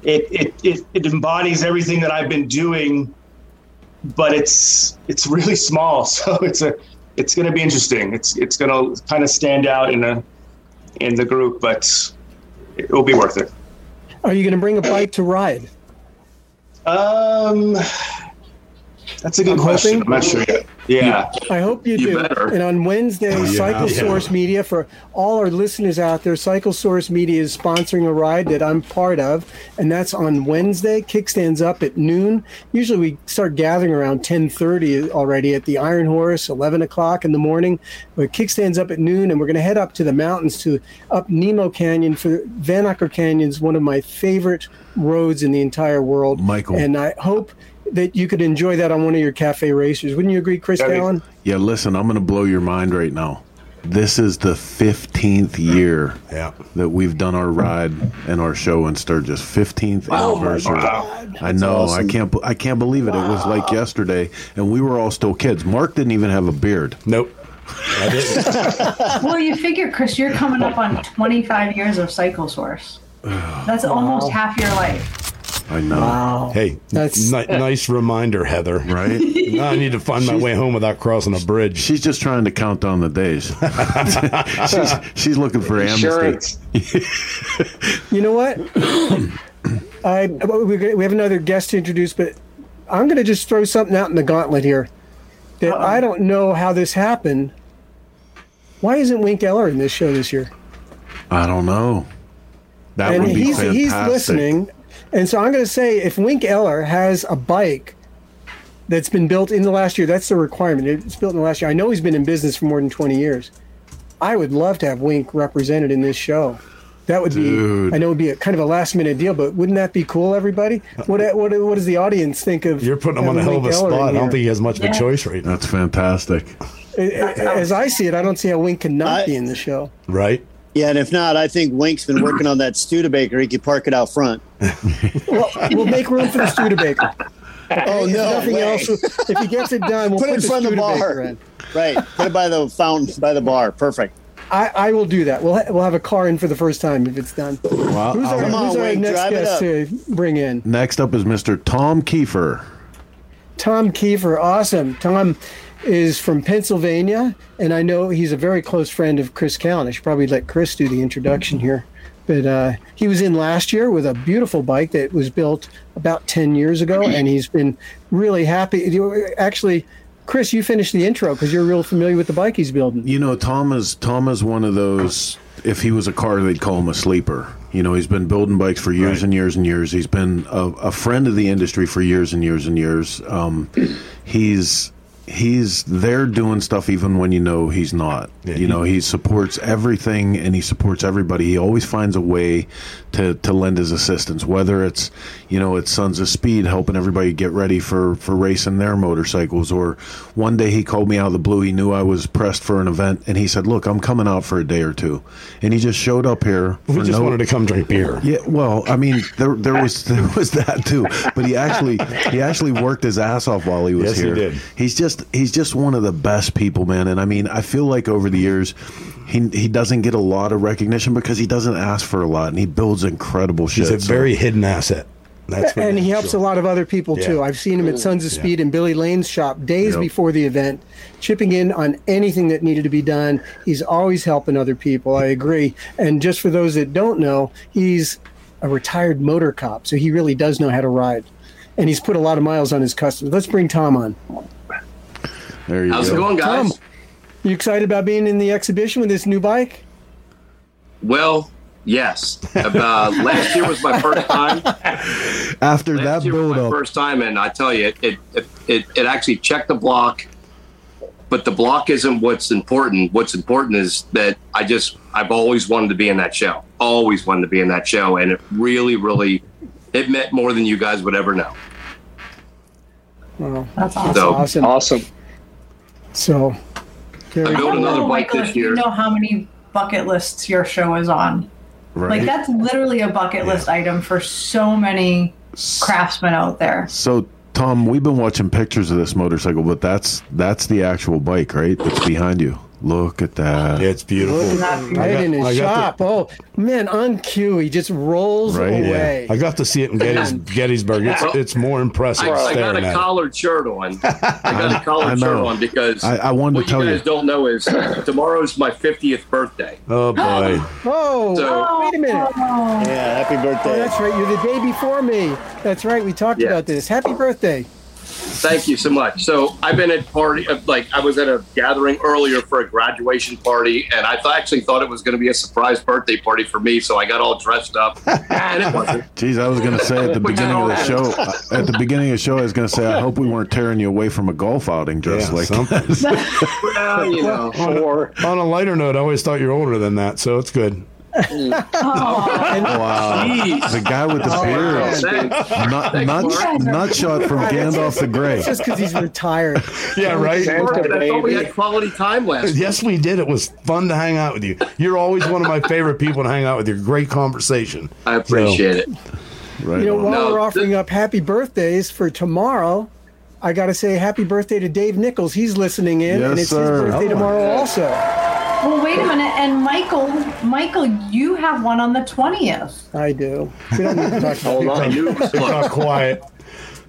it, it, it, it embodies everything that I've been doing, but it's, it's really small. So it's a, it's going to be interesting. It's it's going to kind of stand out in a in the group, but it will be worth it. Are you going to bring a bike to ride? Um, that's a good I'm question. hoping- I'm not sure yet. Yeah. I hope you, You do. better. And on Wednesday, Cycle yeah. Source Media, for all our listeners out there, Cycle Source Media is sponsoring a ride that I'm part of, and that's on Wednesday. Kickstands up at noon. Usually we start gathering around 10:30 already at the Iron Horse, 11 o'clock in the morning. But kickstands up at noon, and we're going to head up to the mountains to up Nemo Canyon for Vanocker Canyon is one of my favorite roads in the entire world. Michael. and I hope. That you could enjoy that on one of your cafe racers. Wouldn't you agree, Chris That'd be- Allen? Yeah, listen, I'm going to blow your mind right now. This is the 15th year Yeah. that we've done our ride and our show in Sturgis. 15th anniversary. I know. I can't. I can't believe it. It was like yesterday, and we were all still kids. Mark didn't even have a beard. Nope. I didn't. Well, you figure, Chris, you're coming up on 25 years of Cycle Source. That's almost half your life. I know. Wow. hey, That's- ni- nice reminder, Heather. Right? Now I need to find my way home without crossing a bridge. She's just trying to count down the days. she's, she's looking for amnesty. Insurance. You know what? I we're gonna- we have another guest to introduce, but I'm going to just throw something out in the gauntlet here that I don't know how this happened. Why isn't Wink Eller in this show this year? I don't know. That and would be he's fantastic. he's listening, and so I'm going to say if Wink Eller has a bike that's been built in the last year, that's the requirement. It's built in the last year. I know he's been in business for more than 20 years. I would love to have Wink represented in this show. That would Dude. be. I know it would be a kind of a last minute deal, but wouldn't that be cool, everybody? What uh, what what does the audience think of? You're putting him on a hell of a Eller spot. I don't think he has much of a choice right now. That's fantastic. As I see it, I don't see how Wink could not I- be in the show. Right? Yeah, and if not, I think Wink's been working on that Studebaker. He could park it out front. Well, we'll make room for the Studebaker. Oh If no! nothing way. else, if he gets it done, we'll Put put, it in the front of the Studebaker bar. in. Right. Put it by the fountain, by the bar. Perfect. I, I will do that. We'll ha- we'll have a car in for the first time if it's done. Well, Who's our, Come on, our Wink, next guest to bring in? next up is Mr. Tom Kiefer. Tom Kiefer, awesome. Tom is from Pennsylvania, and I know he's a very close friend of Chris Callen. I should probably let Chris do the introduction here. But uh, he was in last year with a beautiful bike that was built about 10 years ago, and he's been really happy. Actually, Chris, you finished the intro because you're real familiar with the bike he's building. You know, Tom is Tom is one of those. If he was a car, they'd call him a sleeper. You know, he's been building bikes for years Right. and years and years. He's been a, a friend of the industry for years and years and years. Um, he's he's there doing stuff even when you know he's not. Yeah, you he- know, he supports everything and he supports everybody. He always finds a way to to lend his assistance, whether it's you know it's Sons of Speed helping everybody get ready for for racing their motorcycles, or one day he called me out of the blue. He knew I was pressed for an event, and he said, "Look, I'm coming out for a day or two. and he just showed up here. We just no- wanted to come drink beer. yeah, well, I mean, there there was there was that too, but he actually he actually worked his ass off while he was Yes, he here. did. He's just he's just one of the best people, man. And I mean, I feel like over the years, he he doesn't get a lot of recognition because he doesn't ask for a lot, and he builds incredible shit. He's a So- very hidden asset. That's and he helps sure. a lot of other people too. I've seen him at Sons of Speed and Billy Lane's shop days Yep. before the event, chipping in on anything that needed to be done. He's always helping other people. I agree. And just for those that don't know, he's a retired motor cop, so he really does know how to ride. And he's put a lot of miles on his customers. Let's bring Tom on. There you How's go. it going, guys? Tom, you excited about being in the exhibition with this new bike? Well, yes. Uh, last year was my first time. After Last that build up, first time, and I tell you, it it, it it actually checked the block. But the block isn't what's important. What's important is that I just I've always wanted to be in that show. Always wanted to be in that show, and it really, really, it meant more than you guys would ever know. Well, That's awesome. So awesome. Awesome. So, very I I built another know, bike Michael, this if you know how many bucket lists your show is on. right? Like that's literally a bucket list item for so many craftsmen out there. so, Tom, we've been watching pictures of this motorcycle, but that's that's the actual bike, right? That's behind you. Look at that. Yeah, It's beautiful. Right in his I got shop. Oh man, on cue, he just rolls Right, yeah. away. I got to see it in Gettys, Gettysburg. It's it's more impressive I, I got a collared shirt on. I got a collared shirt on because I- I wanted to tell you you. guys don't know is tomorrow's my 50th birthday. Oh boy. Oh, So- wait a minute. Oh, Yeah, happy birthday. Oh, that's right. You're the day before me. That's right. We talked Yeah. about this. Happy birthday. Thank you so much. So I've been at party, uh, like I was at a gathering earlier for a graduation party, and I th- actually thought it was going to be a surprise birthday party for me. So I got all dressed up, and it wasn't. Jeez, I was going to say at the beginning of the show, uh, at the beginning of the show, I was going to say, I hope we weren't tearing you away from a golf outing dressed Yeah, like something. that. Well, you know, or On a lighter note, I always thought you're older than that, so it's good. Oh. Wow. The guy with the oh, beard. Nut, nut, nut shot from Gandalf the Grey. Just because he's retired. Yeah, right. I thought we had quality time last. Yes, we did. It was fun to hang out with you. You're always one of my favorite people to hang out with. Your great conversation. I appreciate it. Right You know, on. while No, we're offering up happy birthdays for tomorrow, I got to say happy birthday to Dave Nichols. He's listening in, and it's sir. his birthday Oh, tomorrow yeah. also. Well, wait a minute. And Michael, Michael, you have one on the 20th. I do. We don't need to talk about Hold on, you It's not quiet.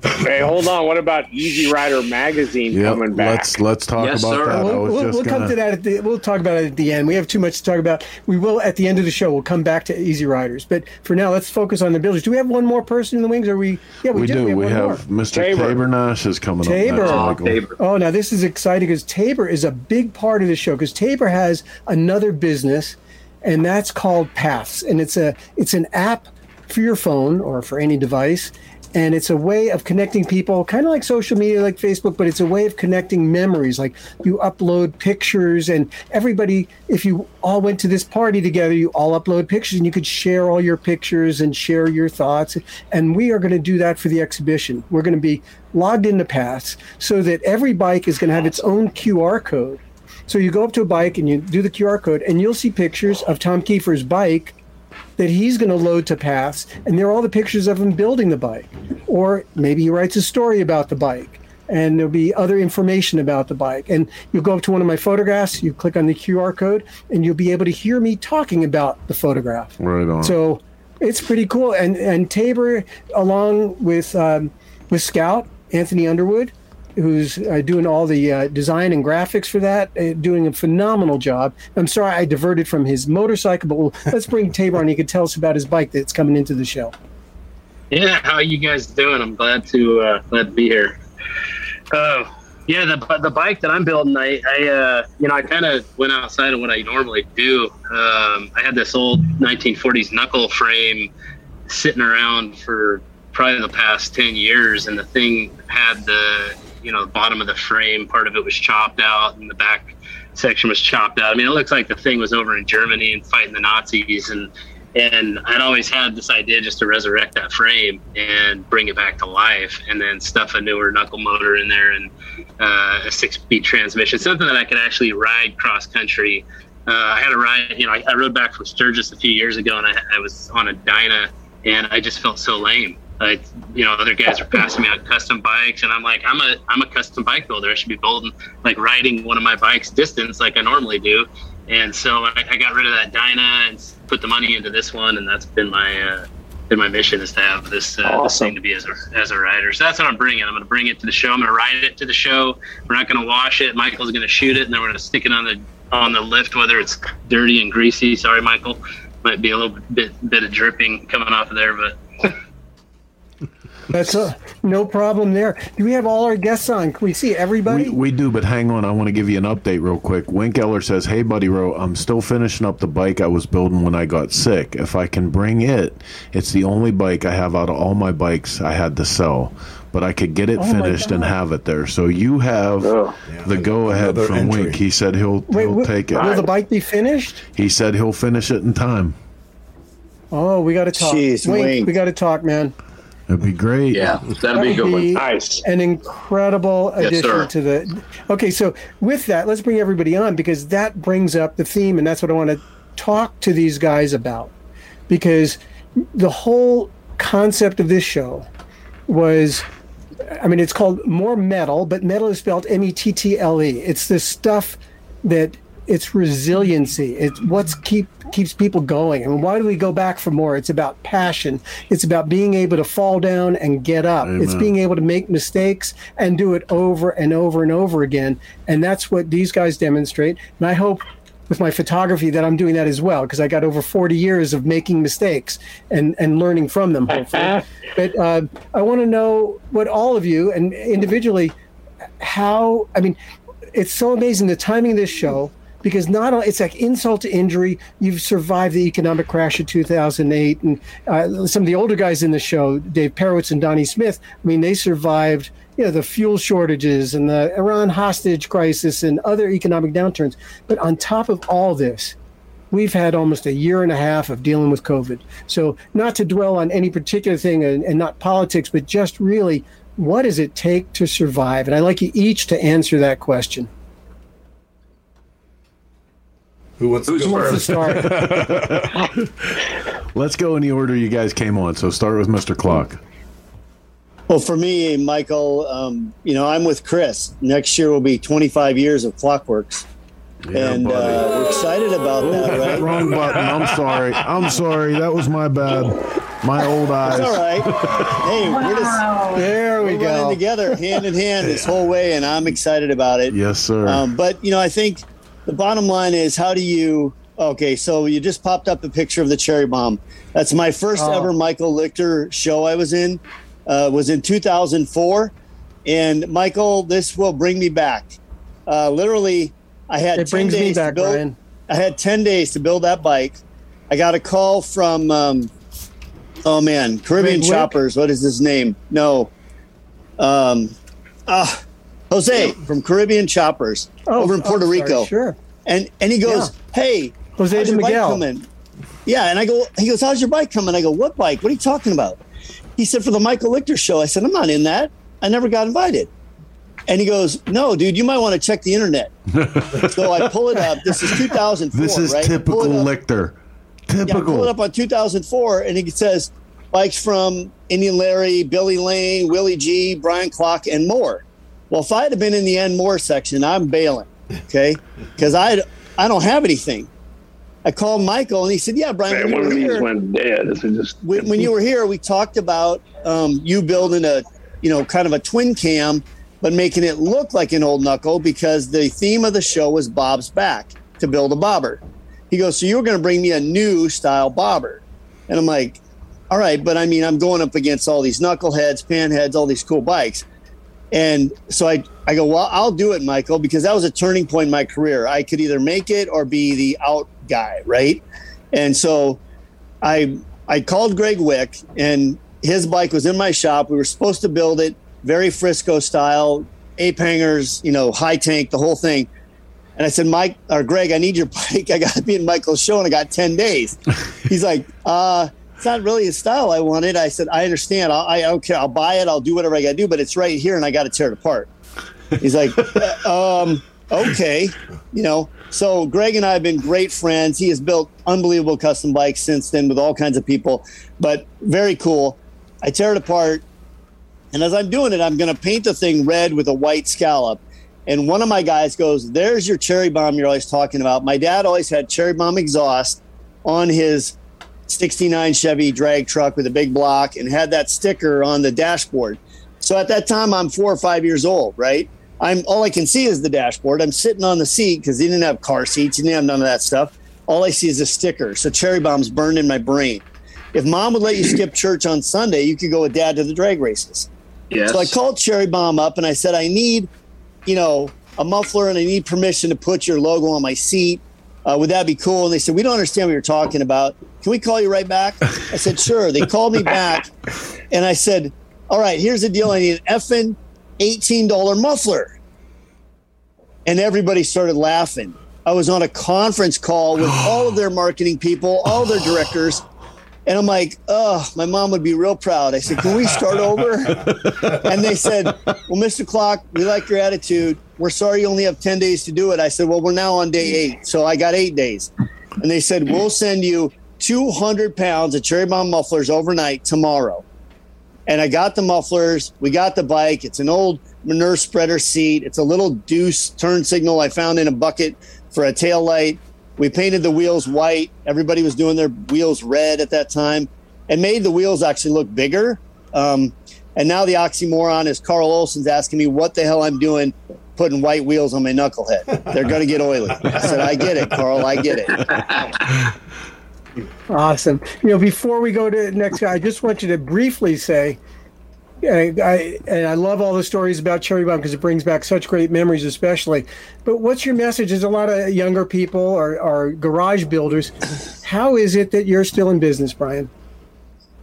Hey, hold on. What about Easy Rider magazine Yep, coming back? let's let's talk Yes, about sir. that. I We'll, we'll, we'll come gonna, to that at the. We'll talk about it at the end. We have too much to talk about. We will at the end of the show. We'll come back to Easy Riders, but for now, let's focus on the builders. Do we have one more person in the wings? Or we? Yeah, we, We do. We one have more. Mr. Tabor. Tabor Nash is coming Tabor. up next. Oh, Tabor. Oh, now this is exciting because Tabor is a big part of the show because Tabor has another business, and that's called Paths, and it's a it's an app for your phone or for any device, and it's a way of connecting people, kind of like social media, like Facebook, but it's a way of connecting memories. Like you upload pictures, and everybody, if you all went to this party together, you all upload pictures, and you could share all your pictures and share your thoughts. And we are going to do that for the exhibition. We're going to be logged into Paths so that every bike is going to have its own QR code. So you go up to a bike and you do the QR code, and you'll see pictures of Tom Kiefer's bike that he's going to load to Paths, and there are all the pictures of him building the bike. Or maybe he writes a story about the bike, and there'll be other information about the bike. And you'll go up to one of my photographs, you click on the QR code, and you'll be able to hear me talking about the photograph. Right on. So it's pretty cool. And and Tabor, along with um, with Scout Anthony Underwood, who's uh, doing all the uh, design and graphics for that, uh, doing a phenomenal job. I'm sorry I diverted from his motorcycle, but we'll, let's bring Tabor on. He can tell us about his bike that's coming into the show. Yeah, how you guys doing? I'm glad to uh, glad to be here. Uh, yeah, the the bike that I'm building, I, I uh, you know I kind of went outside of what I normally do. Um, I had this old 1940s knuckle frame sitting around for probably the past 10 years, and the thing had the you know the bottom of the frame part of it was chopped out, and the back section was chopped out. I mean, it looks like the thing was over in Germany and fighting the Nazis, and and I'd always had this idea just to resurrect that frame and bring it back to life, and then stuff a newer knuckle motor in there and uh, a six-speed transmission, something that I could actually ride cross country. Uh, I had a ride, you know, I, I rode back from Sturgis a few years ago, and I, I was on a Dyna, and I just felt so lame. Like, you know, other guys are passing me on custom bikes, and I'm like, I'm a I'm a custom bike builder. I should be building like riding one of my bikes distance like I normally do. And so I, I got rid of that Dyna and put the money into this one, and that's been my uh, been my mission is to have this, uh, this thing to be as a, as a rider. So that's what I'm bringing. I'm going to bring it to the show. I'm going to ride it to the show. We're not going to wash it. Michael's going to shoot it, and then we're going to stick it on the on the lift, whether it's dirty and greasy. Sorry, Michael. Might be a little bit bit of dripping coming off of there, but That's a, no problem there. Do we have all our guests on? Can we see everybody? We, we do, but hang on. I want to give you an update real quick. Wink Eller says, Hey, Buddy Row, I'm still finishing up the bike I was building when I got sick. If I can bring it, it's the only bike I have out of all my bikes I had to sell. But I could get it Oh finished and have it there. So you have Oh. the go ahead from entry. Wink. He said he'll, Wait, he'll wi- take it. will the bike be finished? He said he'll finish it in time. Oh, we got to talk. Jeez, Wink, Wink. we got to talk, man. It'd be great. Yeah, that'd be a good one. Nice. an incredible addition sir. to the. Okay, so with that, let's bring everybody on because that brings up the theme, and that's what I want to talk to these guys about. Because the whole concept of this show was, I mean, it's called more metal, but metal is spelled M E T T L E. It's the stuff that It's resiliency. It's what's keep keeps people going. And why do we go back for more? It's about passion. It's about being able to fall down and get up. Amen. It's being able to make mistakes and do it over and over and over again. And that's what these guys demonstrate. And I hope with my photography that I'm doing that as well because I got over 40 years of making mistakes and, and learning from them, hopefully. but uh, I want to know what all of you and individually, how, I mean, it's so amazing the timing of this show because not only it's like insult to injury. You've survived the economic crash of 2008, and uh, some of the older guys in the show, Dave Perewitz and Donnie Smith. I mean, they survived you know the fuel shortages and the Iran hostage crisis and other economic downturns. But on top of all this, we've had almost a year and a half of dealing with COVID. So not to dwell on any particular thing and, and not politics, but just really what does it take to survive? And I'd like you each to answer that question. Who wants to go Who wants to first? start? Let's go in the order you guys came on. So start with Mr. Klock. Well, for me, Michael, um, you know, I'm with Chris. Next year will be 25 years of Klock Werks. Yeah, and uh, we're excited about that, right? Wrong button. I'm sorry. I'm sorry. That was my bad. My old eyes. It's all right. Hey, we're just There we we're running together hand in hand this whole way, and I'm excited about it. Yes, sir. Um, but you know, I think the bottom line is how do you? Okay, so you just popped up a picture of the cherry bomb. That's my first Oh. ever Michael Lichter show I was in. Uh, was in 2004, and Michael, this will bring me back. Uh, literally, I had It 10 brings me days to back, build. Brian. I had 10 days to build that bike. I got a call from, um, oh man, Caribbean Wick? Choppers. What is his name? No. Um, ah, Jose from Caribbean Choppers oh, over in oh, Puerto sorry, Rico. Sure. And, and he goes, Hey, Jose how's de your bike Miguel. coming? Yeah. And I go, he goes, how's your bike coming? I go, what bike? What are you talking about? He said, for the Michael Lichter show. I said, I'm not in that. I never got invited. And he goes, no, dude, you might want to check the internet. so I pull it up. This is 2004, this is right? I pull typical. Lichter. Yeah, I Typical. pull it up on 2004, and he says bikes from Indian Larry, Billy Lane, Willie G, Brian Klock, and more. Well, if I had been in the end more section, I'm bailing, okay? Because I I don't have anything. I called Michael, and he said, "Yeah, Brian, when Man, you one were of these here, went dead. Just when, when you were here, we talked about um, you building a, you know, kind of a twin cam, but making it look like an old knuckle because the theme of the show was Bob's back to build a bobber. He goes, so you were going to bring me a new style bobber, and I'm like, all right, but I mean, I'm going up against all these knuckleheads, panheads, all these cool bikes. And so I, I go, well, I'll do it, Michael, because that was a turning point in my career. I could either make it or be the out guy, right? And so I I called Greg Wick, and his bike was in my shop. We were supposed to build it, very Frisco style, ape hangers, you know, high tank, the whole thing. And I said, Mike or Greg, I need your bike. I got to be in Michael's show, and I got ten days. He's like, uh, it's not really the style I wanted. I said, I understand. I'll, I don't care. I'll buy it. I'll do whatever I got to do, but it's right here, and I got to tear it apart. He's like, "Uh, um, okay, you know. So Greg and I have been great friends. He has built unbelievable custom bikes since then with all kinds of people, but very cool. I tear it apart, and as I'm doing it, I'm going to paint the thing red with a white scallop. And one of my guys goes, "There's your cherry bomb you're always talking about." My dad always had cherry bomb exhaust on his 69 Chevy drag truck with a big block and had that sticker on the dashboard. So at that time, I'm four or five years old, right? I'm all I can see is the dashboard. I'm sitting on the seat because he didn't have car seats. He didn't have none of that stuff. All I see is a sticker. So cherry bombs burned in my brain. If mom would let you skip church on Sunday, you could go with dad to the drag races. yes. So I called Cherry Bomb up and I said, I need, you know, a muffler and I need permission to put your logo on my seat. Uh, would that be cool? And they said, We don't understand what you're talking about. Can we call you right back? I said, Sure. They called me back and I said, All right, here's the deal. I need an effing $18 muffler. And everybody started laughing. I was on a conference call with all of their marketing people, all their directors. And I'm like, oh, my mom would be real proud. I said, can we start over? and they said, well, Mr. Klock, we like your attitude. We're sorry you only have 10 days to do it. I said, well, we're now on day eight. So I got eight days. And they said, we'll send you 200 pounds of cherry bomb mufflers overnight tomorrow. And I got the mufflers. We got the bike. It's an old manure spreader seat. It's a little deuce turn signal I found in a bucket for a tail light. We painted the wheels white. Everybody was doing their wheels red at that time and made the wheels actually look bigger. Um, and now the oxymoron is Carl Olson's asking me what the hell I'm doing putting white wheels on my knucklehead. They're going to get oily. I said, I get it, Carl. I get it. Awesome. You know, before we go to next guy, I just want you to briefly say, I, I and I love all the stories about Cherry Bomb because it brings back such great memories, especially. But what's your message? There's a lot of younger people or, or garage builders. How is it that you're still in business, Brian?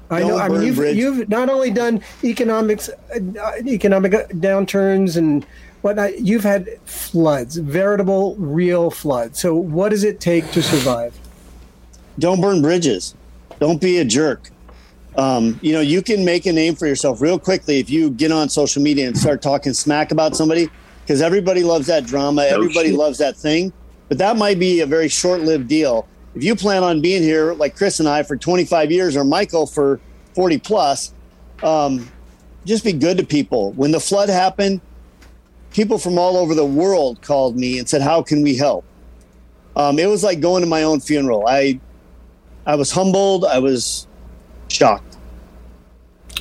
I know. I mean, you've you've not only done economics, uh, economic downturns and whatnot. You've had floods, veritable, real floods. So, what does it take to survive? Don't burn bridges. Don't be a jerk. Um, you know, you can make a name for yourself real quickly if you get on social media and start talking smack about somebody because everybody loves that drama. everybody loves that thing. But that might be a very short lived deal. If you plan on being here, like Chris and I, for 25 years or Michael for 40 plus, um, just be good to people. When the flood happened, people from all over the world called me and said, How can we help? Um, it was like going to my own funeral. I I was humbled. I was shocked.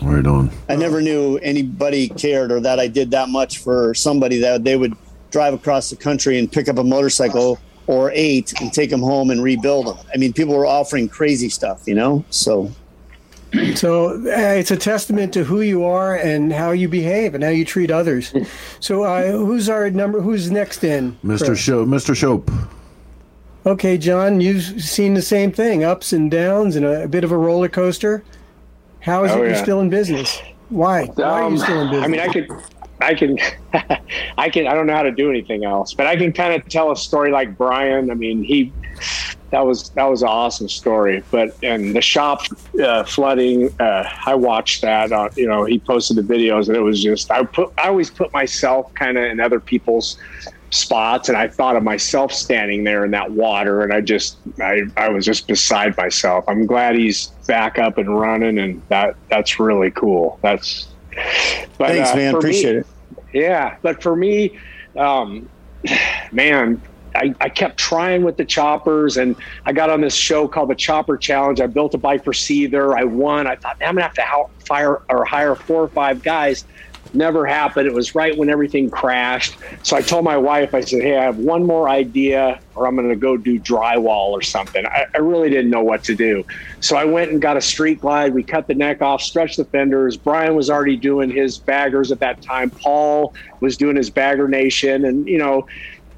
Right on. I never knew anybody cared or that I did that much for somebody that they would drive across the country and pick up a motorcycle or eight and take them home and rebuild them. I mean, people were offering crazy stuff, you know? So So uh, it's a testament to who you are and how you behave and how you treat others. So uh, who's our number? Who's next in? Mr. Chris? Show, Mr. Shope. Okay, John, you've seen the same thing, ups and downs, and a, a bit of a roller coaster. How is Oh, it you're yeah. still in business? Why? Why are you Um, still in business? I mean, I could, I can, I can. I don't know how to do anything else, but I can kind of tell a story like Brian. I mean, he, that was that was an awesome story. But and the shop uh, flooding, uh, I watched that. Uh, you know, he posted the videos, and it was just I put I always put myself kind of in other people's spots and I thought of myself standing there in that water and I just I, I was just beside myself. I'm glad he's back up and running and that that's really cool. That's but, thanks, uh, man. for me- Appreciate it. yeah, but for me, um, man, I, I kept trying with the choppers, and I got on this show called the Chopper Challenge. I built a bike for Seether. I won. I thought, man, I'm gonna have to fire or hire four or five guys. Never happened. It was right when everything crashed. So I told my wife, I said, hey, I have one more idea, or I'm going to go do drywall or something. I, I really didn't know what to do. So I went and got a street glide. We cut the neck off, stretched the fenders. Brian was already doing his baggers at that time. Paul was doing his bagger nation. And, you know,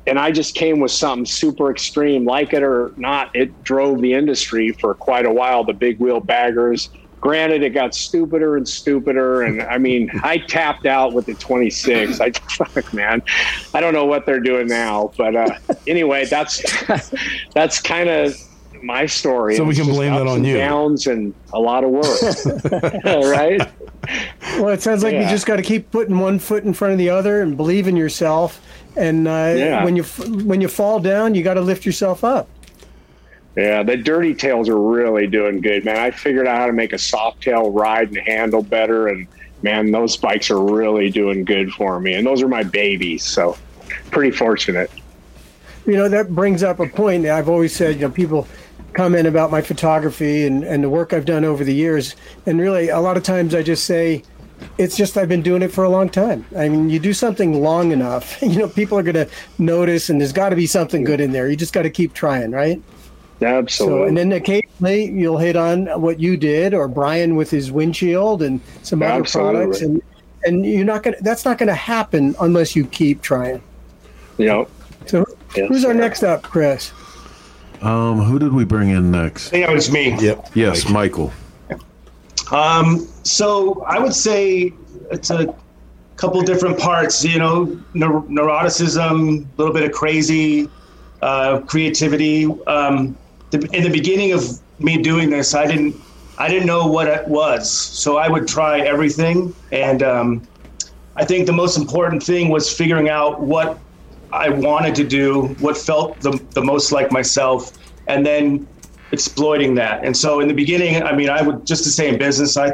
and I just came with something super extreme. Like it or not, it drove the industry for quite a while, the big wheel baggers. Granted, it got stupider and stupider. And I mean, I tapped out with the 26. I, fuck, man, I don't know what they're doing now. But uh, anyway, that's that's kind of my story. So we can blame that ups on and you. Downs and a lot of work, right? Well, it sounds like you just got to keep putting one foot in front of the other and believe in yourself. And uh, Yeah. when you when you fall down, you got to lift yourself up. Yeah, the dirty tails are really doing good, man. I figured out how to make a soft tail ride and handle better, and man, those bikes are really doing good for me. And those are my babies, so pretty fortunate. You know that brings up a point that I've always said. You know, people comment about my photography and, and the work I've done over the years, and really a lot of times I just say. It's just I've been doing it for a long time. I mean, you do something long enough, you know, people are going to notice, and there's got to be something good in there. You just got to keep trying, right? Absolutely. So, and then occasionally you'll hit on what you did or Brian with his windshield and some other Absolutely. products, and and you're not gonna. That's not gonna happen unless you keep trying. you know, So, Yes, who's our sir. next up, Chris? Um, who did we bring in next? I think that was me. Yep. Yes, Michael. Um, so I would say it's a couple different parts. You know, neur- neuroticism, a little bit of crazy, uh, creativity. Um, the, in the beginning of me doing this, I didn't, I didn't know what it was. So I would try everything, and um, I think the most important thing was figuring out what I wanted to do, what felt the, the most like myself, and then exploiting that. And so in the beginning, I mean, I would just to stay in business, I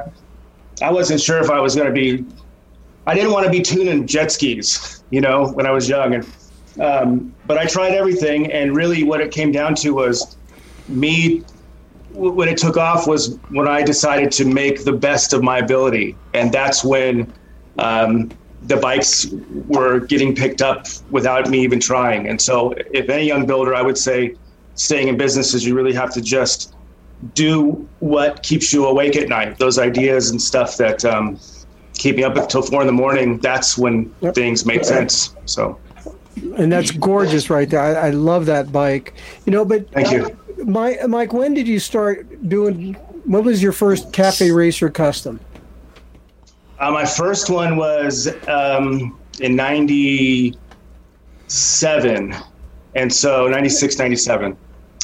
I wasn't sure if I was going to be. I didn't want to be tuning jet skis, you know, when I was young, and Um, but I tried everything, and really, what it came down to was me. When it took off was when I decided to make the best of my ability, and that's when um, the bikes were getting picked up without me even trying. And so, if any young builder, I would say, staying in business is you really have to just do what keeps you awake at night. Those ideas and stuff that um, keep me up until four in the morning. That's when things make sense. So. and that's gorgeous right there. I, I love that bike. You know, but Thank you. My, Mike, when did you start doing? What was your first Cafe Racer custom? Uh, my first one was um, in 97. And so 96, 97.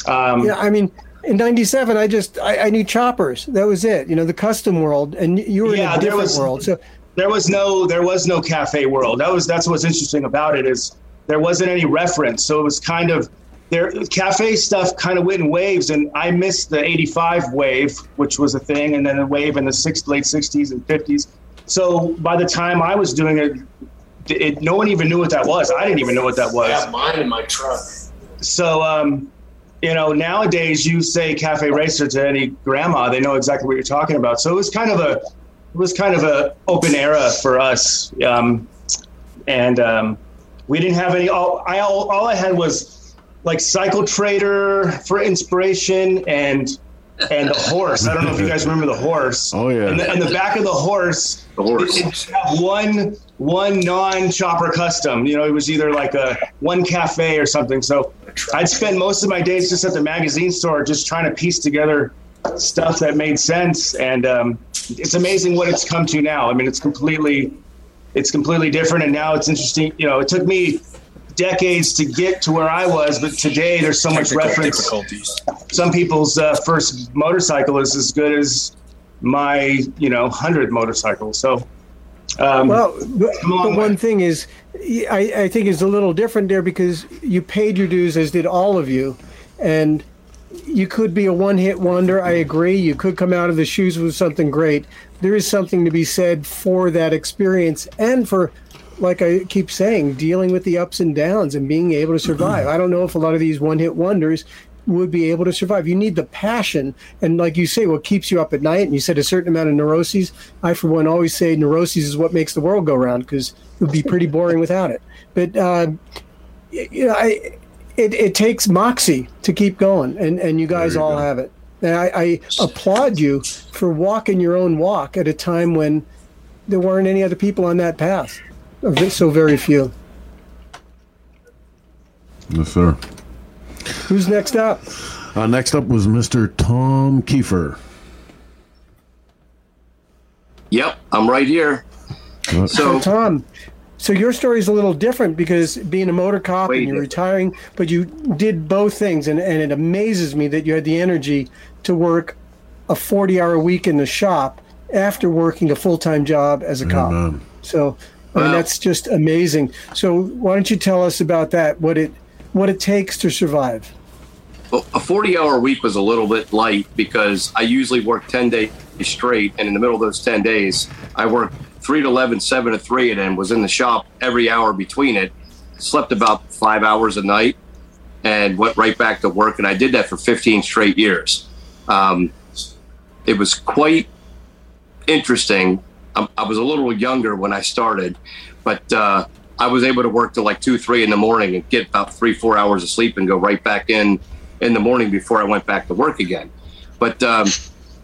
Um, Yeah, I mean, in '97, I just I, I knew choppers. That was it. You know, the custom world, and you were in Yeah, a different was- world. So there was no there was no cafe world that was that's what's interesting about it is there wasn't any reference so it was kind of there cafe stuff kind of went in waves and i missed the 85 wave which was a thing and then a wave in the six, late 60s and 50s so by the time i was doing it, it no one even knew what that was. I didn't even know what that was. I have mine in my truck. so um, you know nowadays you say cafe racer to any grandma they know exactly what you're talking about. So it was kind of a it was kind of a open era for us um, and um, we didn't have any all I, all, all i had was like cycle trader for inspiration and and the horse i don't know if you guys remember the horse Oh, yeah. and the, and the back of the horse The horse. it, it have one one non chopper custom. You know, it was either like a one cafe or something. So I'd spend most of my days just at the magazine store, just trying to piece together stuff that made sense. And um, it's amazing what it's come to now. I mean, it's completely it's completely different. And now it's interesting. You know, it took me decades to get to where I was, but today there's so much reference difficulties. some people's uh, first motorcycle is as good as my you know hundred motorcycle. So, um, Well, but, Come on, but one thing is, I, I think is a little different there because you paid your dues, as did all of you, and you could be a one-hit wonder. I agree. You could come out of the shoes with something great. There is something to be said for that experience and for, like I keep saying, dealing with the ups and downs and being able to survive. I don't know if a lot of these one-hit wonders would be able to survive. You need the passion, and like you say, what keeps you up at night. And you said a certain amount of neuroses. I, for one, always say neuroses is what makes the world go round because it would be pretty boring without it. But uh, you know, I, it, it takes moxie to keep going, and and you guys you all go. have it. And I, I applaud you for walking your own walk at a time when there weren't any other people on that path. So very few. Yes, sir. Who's next up? Uh, next up was Mr. Tom Kiefer. Yep, I'm right here. Uh, So Tom, so your story is a little different because being a motor cop and you're retiring, but you did both things, and, and it amazes me that you had the energy to work a 40 hour week in the shop after working a full time job as a cop. So, I mean, that's just amazing. So, why don't you tell us about that? What it what it takes to survive? Well, a 40 hour week was a little bit light because I usually work 10 days straight. And in the middle of those 10 days, I worked 3 to 11, 7 to 3, and then was in the shop every hour between it. Slept about five hours a night and went right back to work. And I did that for 15 straight years. Um, it was quite interesting. I, was a little younger when I started, but uh, I was able to work till like two, three in the morning and get about three, four hours of sleep and go right back in in the morning before I went back to work again. But um,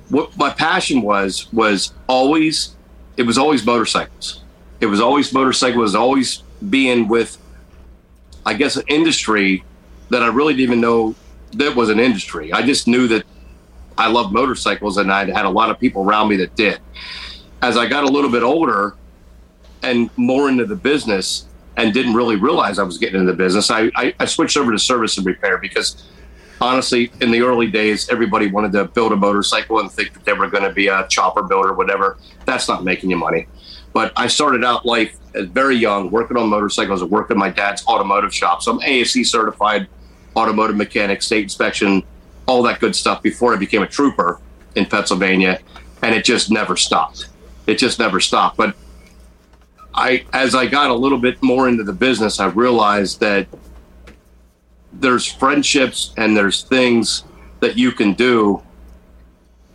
what my passion was was always it was always motorcycles. It was always motorcycles. Always being with, I guess, an industry that I really didn't even know that was an industry. I just knew that I loved motorcycles and I had a lot of people around me that did. As I got a little bit older and more into the business and didn't really realize I was getting into the business, I, I, I switched over to service and repair because honestly, in the early days, everybody wanted to build a motorcycle and think that they were going to be a chopper builder, whatever. That's not making you money. But I started out life very young, working on motorcycles and working in my dad's automotive shop. So I'm ASE certified automotive mechanic, state inspection, all that good stuff before I became a trooper in Pennsylvania. And it just never stopped. It just never stopped. But I as I got a little bit more into the business, I realized that there's friendships and there's things that you can do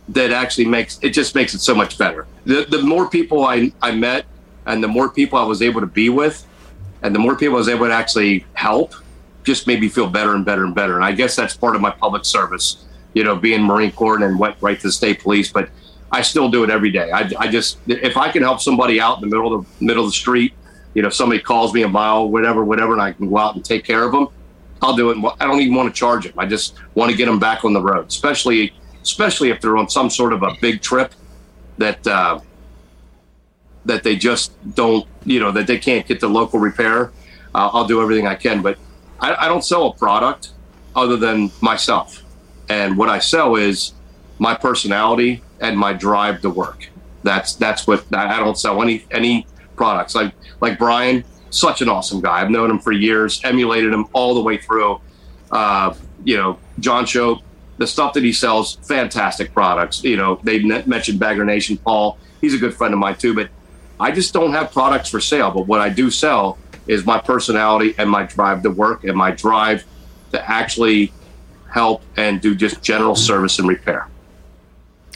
that actually makes it just makes it so much better. The the more people I, I met and the more people I was able to be with and the more people I was able to actually help just made me feel better and better and better. And I guess that's part of my public service, you know, being Marine Corps and went right to the state police, but I still do it every day. I, I just if I can help somebody out in the middle of the middle of the street, you know, somebody calls me a mile, whatever, whatever, and I can go out and take care of them. I'll do it. I don't even want to charge them. I just want to get them back on the road, especially especially if they're on some sort of a big trip that uh, that they just don't, you know, that they can't get the local repair. Uh, I'll do everything I can, but I, I don't sell a product other than myself, and what I sell is my personality and my drive to work. That's that's what I don't sell any any products. Like like Brian, such an awesome guy. I've known him for years, emulated him all the way through. Uh, you know, John Shope, the stuff that he sells, fantastic products. You know, they mentioned Bagger Nation. Paul, he's a good friend of mine too. But I just don't have products for sale. But what I do sell is my personality and my drive to work and my drive to actually help and do just general service and repair.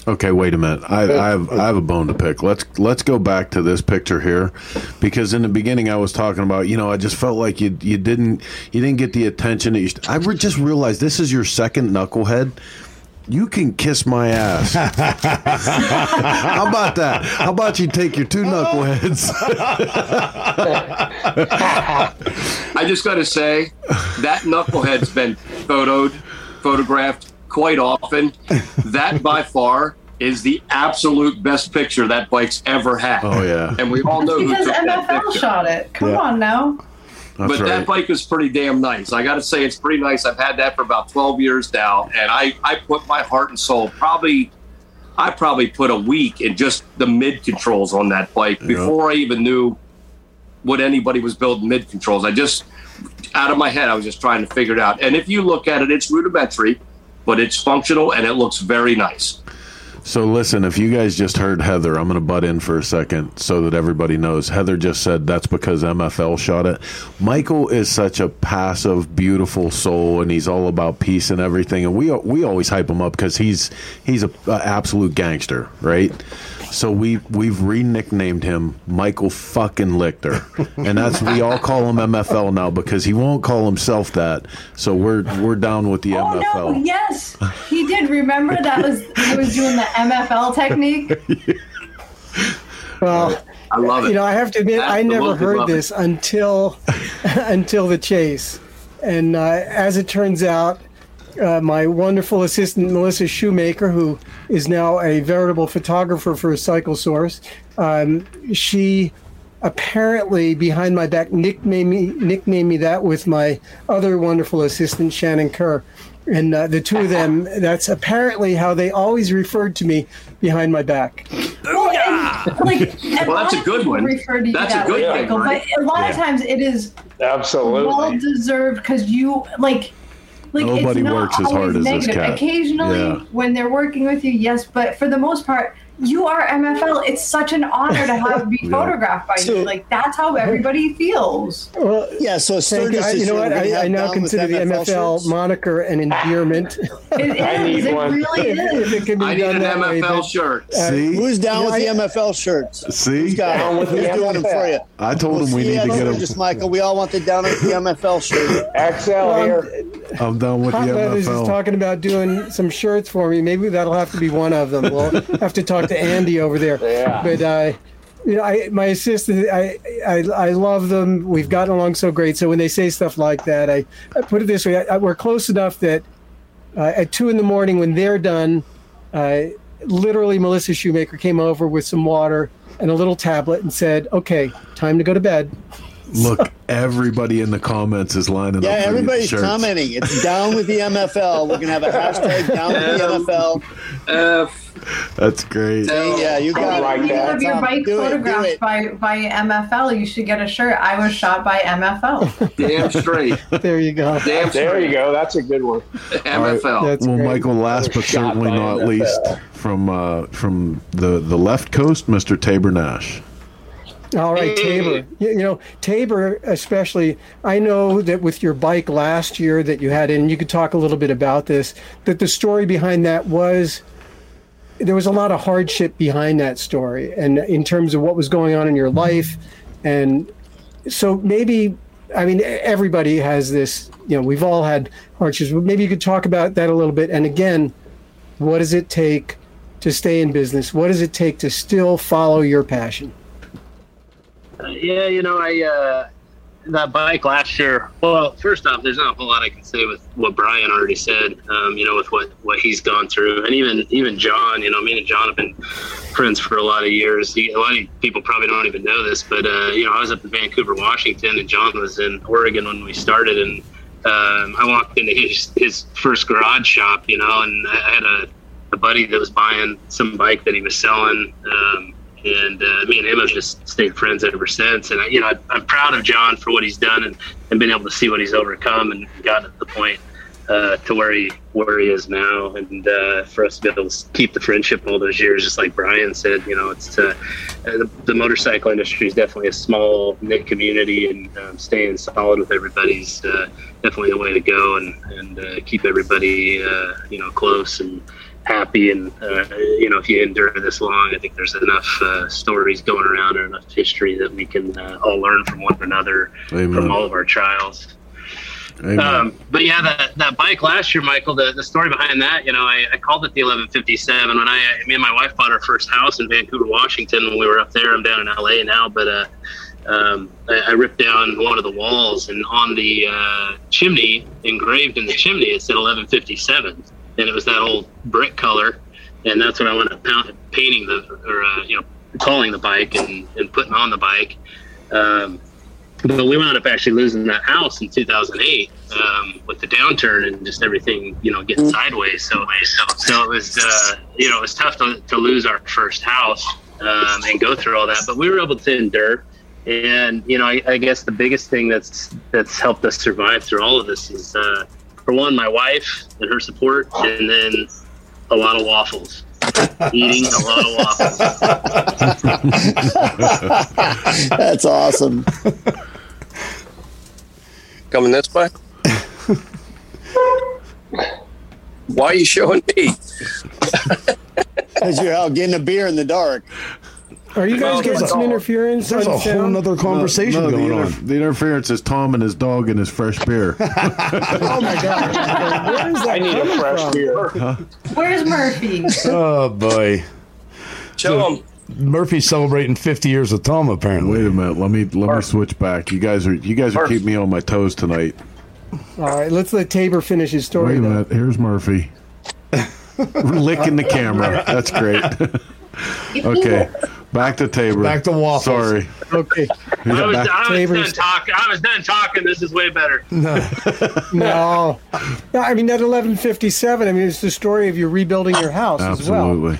Okay, wait a minute. I, I, have I have a bone to pick. Let's let's go back to this picture here, because in the beginning I was talking about you know I just felt like you you didn't you didn't get the attention that you. I just realized this is your second knucklehead. You can kiss my ass. How about that? How about you take your two knuckleheads? I just got to say that knucklehead's been photoed, photographed quite often. That by far is the absolute best picture that bike's ever had. Oh yeah, and we all know who because took that picture. shot it. Come Yeah. on now. That's but right. that bike is pretty damn nice. I got to say, it's pretty nice. I've had that for about 12 years now, and I, I put my heart and soul probably, I probably put a week in just the mid controls on that bike before I even knew what anybody was building mid controls. I just, out of my head, I was just trying to figure it out. And if you look at it, it's rudimentary, but it's functional and it looks very nice. So listen, if you guys just heard Heather, I'm going to butt in for a second so that everybody knows. Heather just said that's because MFL shot it. Michael is such a passive, beautiful soul, and he's all about peace and everything. And we we always hype him up because he's he's a, a absolute gangster, right? So we we've re-nicknamed him Michael fucking Lichter, and that's we all call him MFL now because he won't call himself that. So we're we're down with the Oh MFL. no! Yes, he did. Remember that was he was doing the MFL technique. Well, I love it. you know, I have to admit, I never heard love it. this until until the chase, and uh, as it turns out, uh, my wonderful assistant Melissa Shoemaker, who is now a veritable photographer for Cyclesource, um, she apparently behind my back nicknamed me nicknamed me that with my other wonderful assistant Shannon Kerr. And uh, the two of them, that's apparently how they always referred to me behind my back. Well, and, like, and Well, that's a good one. Refer to you That's a that good way, thing, Michael, right? But a lot of times it is absolutely well deserved because you like. Like Nobody it's not works as hard always as this negative. cat. Occasionally, Yeah. when they're working with you, yes, but for the most part, you are MFL. It's such an honor to have be Yeah. photographed by So- you. Like that's how everybody feels. Well, Yeah, so Thank Sturgis you. I, you know what? I, I now consider the MFL shirts. moniker an endearment. It is. I need it one. really is. it can be I need done an that way, MFL but- uh, shirt. See, Who's down with the MFL shirts? see, Who's got Down it? with the Who's doing them for you? I told him we need to get him. Just Michael. We all want the down with the MFL shirt. XL Well, here. I'm done with the Hot Leathers is MFL. talking about doing some shirts for me. Maybe that'll have to be one of them. We'll have to talk to Andy over there. Yeah. But uh, you know, I my assistant, I, I I love them. We've gotten along so great. So when they say stuff like that, I, I put it this way: I, I, we're close enough that uh, at two in the morning when they're done, uh, literally Melissa Shoemaker came over with some water and a little tablet and said, "Okay, time to go to bed." Look, everybody in the comments is lining Yeah, up. for these everybody's shirts. commenting. It's down with the MFL. We're gonna have a hashtag down with the MFL. F. That's great. Yeah, you got like it. If you that. have your bike do photographed it. by by MFL, you should get a shirt. I was shot by MFL. Damn straight. There you go. Damn There you go. That's a good one. MFL. That's well, great. Michael, last but certainly not NFL. least, from uh, from the the left coast, Mr. Tabor Nash. All right, Tabor. Mm. You, you know, Tabor, especially. I know that with your bike last year that you had, and you could talk a little bit about this. That the story behind that was there was a lot of hardship behind that story, and in terms of what was going on in your life, and so maybe, I mean, everybody has this. You know, we've all had hardships, but maybe you could talk about that a little bit. And again, what does it take to stay in business? What does it take to still follow your passion? Yeah, you know, I uh, that bike last year. Well, first off, there's not a whole lot I can say with what Brian already said. Um, you know, with what what he's gone through, and even even John. You know, me and John have been friends for a lot of years. He, a lot of people probably don't even know this, but uh, you know, I was up in Vancouver, Washington, and John was in Oregon when we started, and um, I walked into his his first garage shop. You know, and I had a a buddy that was buying some bike that he was selling. Um, and uh, me and him have just stayed friends ever since. And I, you know, I, am proud of John for what he's done and, and been able to see what he's overcome and gotten to the point uh, to where he where he is now. And uh, for us to be able to keep the friendship all those years, just like Brian said, you know, it's uh, the, the, motorcycle industry is definitely a small knit community, and um, staying solid with everybody's uh, definitely the way to go, and and uh, keep everybody you know close and happy. And uh, you know, if you endure this long, I think there's enough uh, stories going around and enough history that we can uh, all learn from one another Amen. from all of our trials. Um, but yeah, that, that bike last year, Michael, the, the story behind that, you know, I, I called it the 1157 when I, me and my wife bought our first house in Vancouver, Washington when we were up there. I'm down in LA now, but, uh, um, I, I, ripped down one of the walls and on the, uh, chimney engraved in the chimney, it said 1157 and it was that old brick color, and that's when I went up painting the or uh, you know calling the bike and, and putting on the bike. Um, but we wound up actually losing that house in 2008 um, with the downturn and just everything, you know, getting sideways. So, so, so it was, uh, you know, it was tough to, to lose our first house um, and go through all that. But we were able to endure. And you know, I, I, guess the biggest thing that's that's helped us survive through all of this is uh, for one, my wife and her support, and then a lot of waffles. Eating a lot of waffles. That's awesome. Coming this way? Why are you showing me? Because you're out getting a beer in the dark. Are you guys getting some interference? There's a whole other conversation no, no, going the on. The interference is Tom and his dog and his fresh beer. oh my god! Where is that I need a fresh from? beer. Huh? Where's Murphy? oh boy! Show him. Murphy's celebrating 50 years with Tom. Apparently. Wait a minute. Let me let me switch back. You guys are you guys are keeping me on my toes tonight. All right, let's let Tabor finish his story. Wait a minute. Here's Murphy. Licking the camera. That's great. okay. Back to Tabor. Back to waffles. Sorry. Okay. I was, I was done talking. I was done talking. This is way better. No. no. no. I mean that 1157. I mean it's the story of you rebuilding your house Absolutely. as well.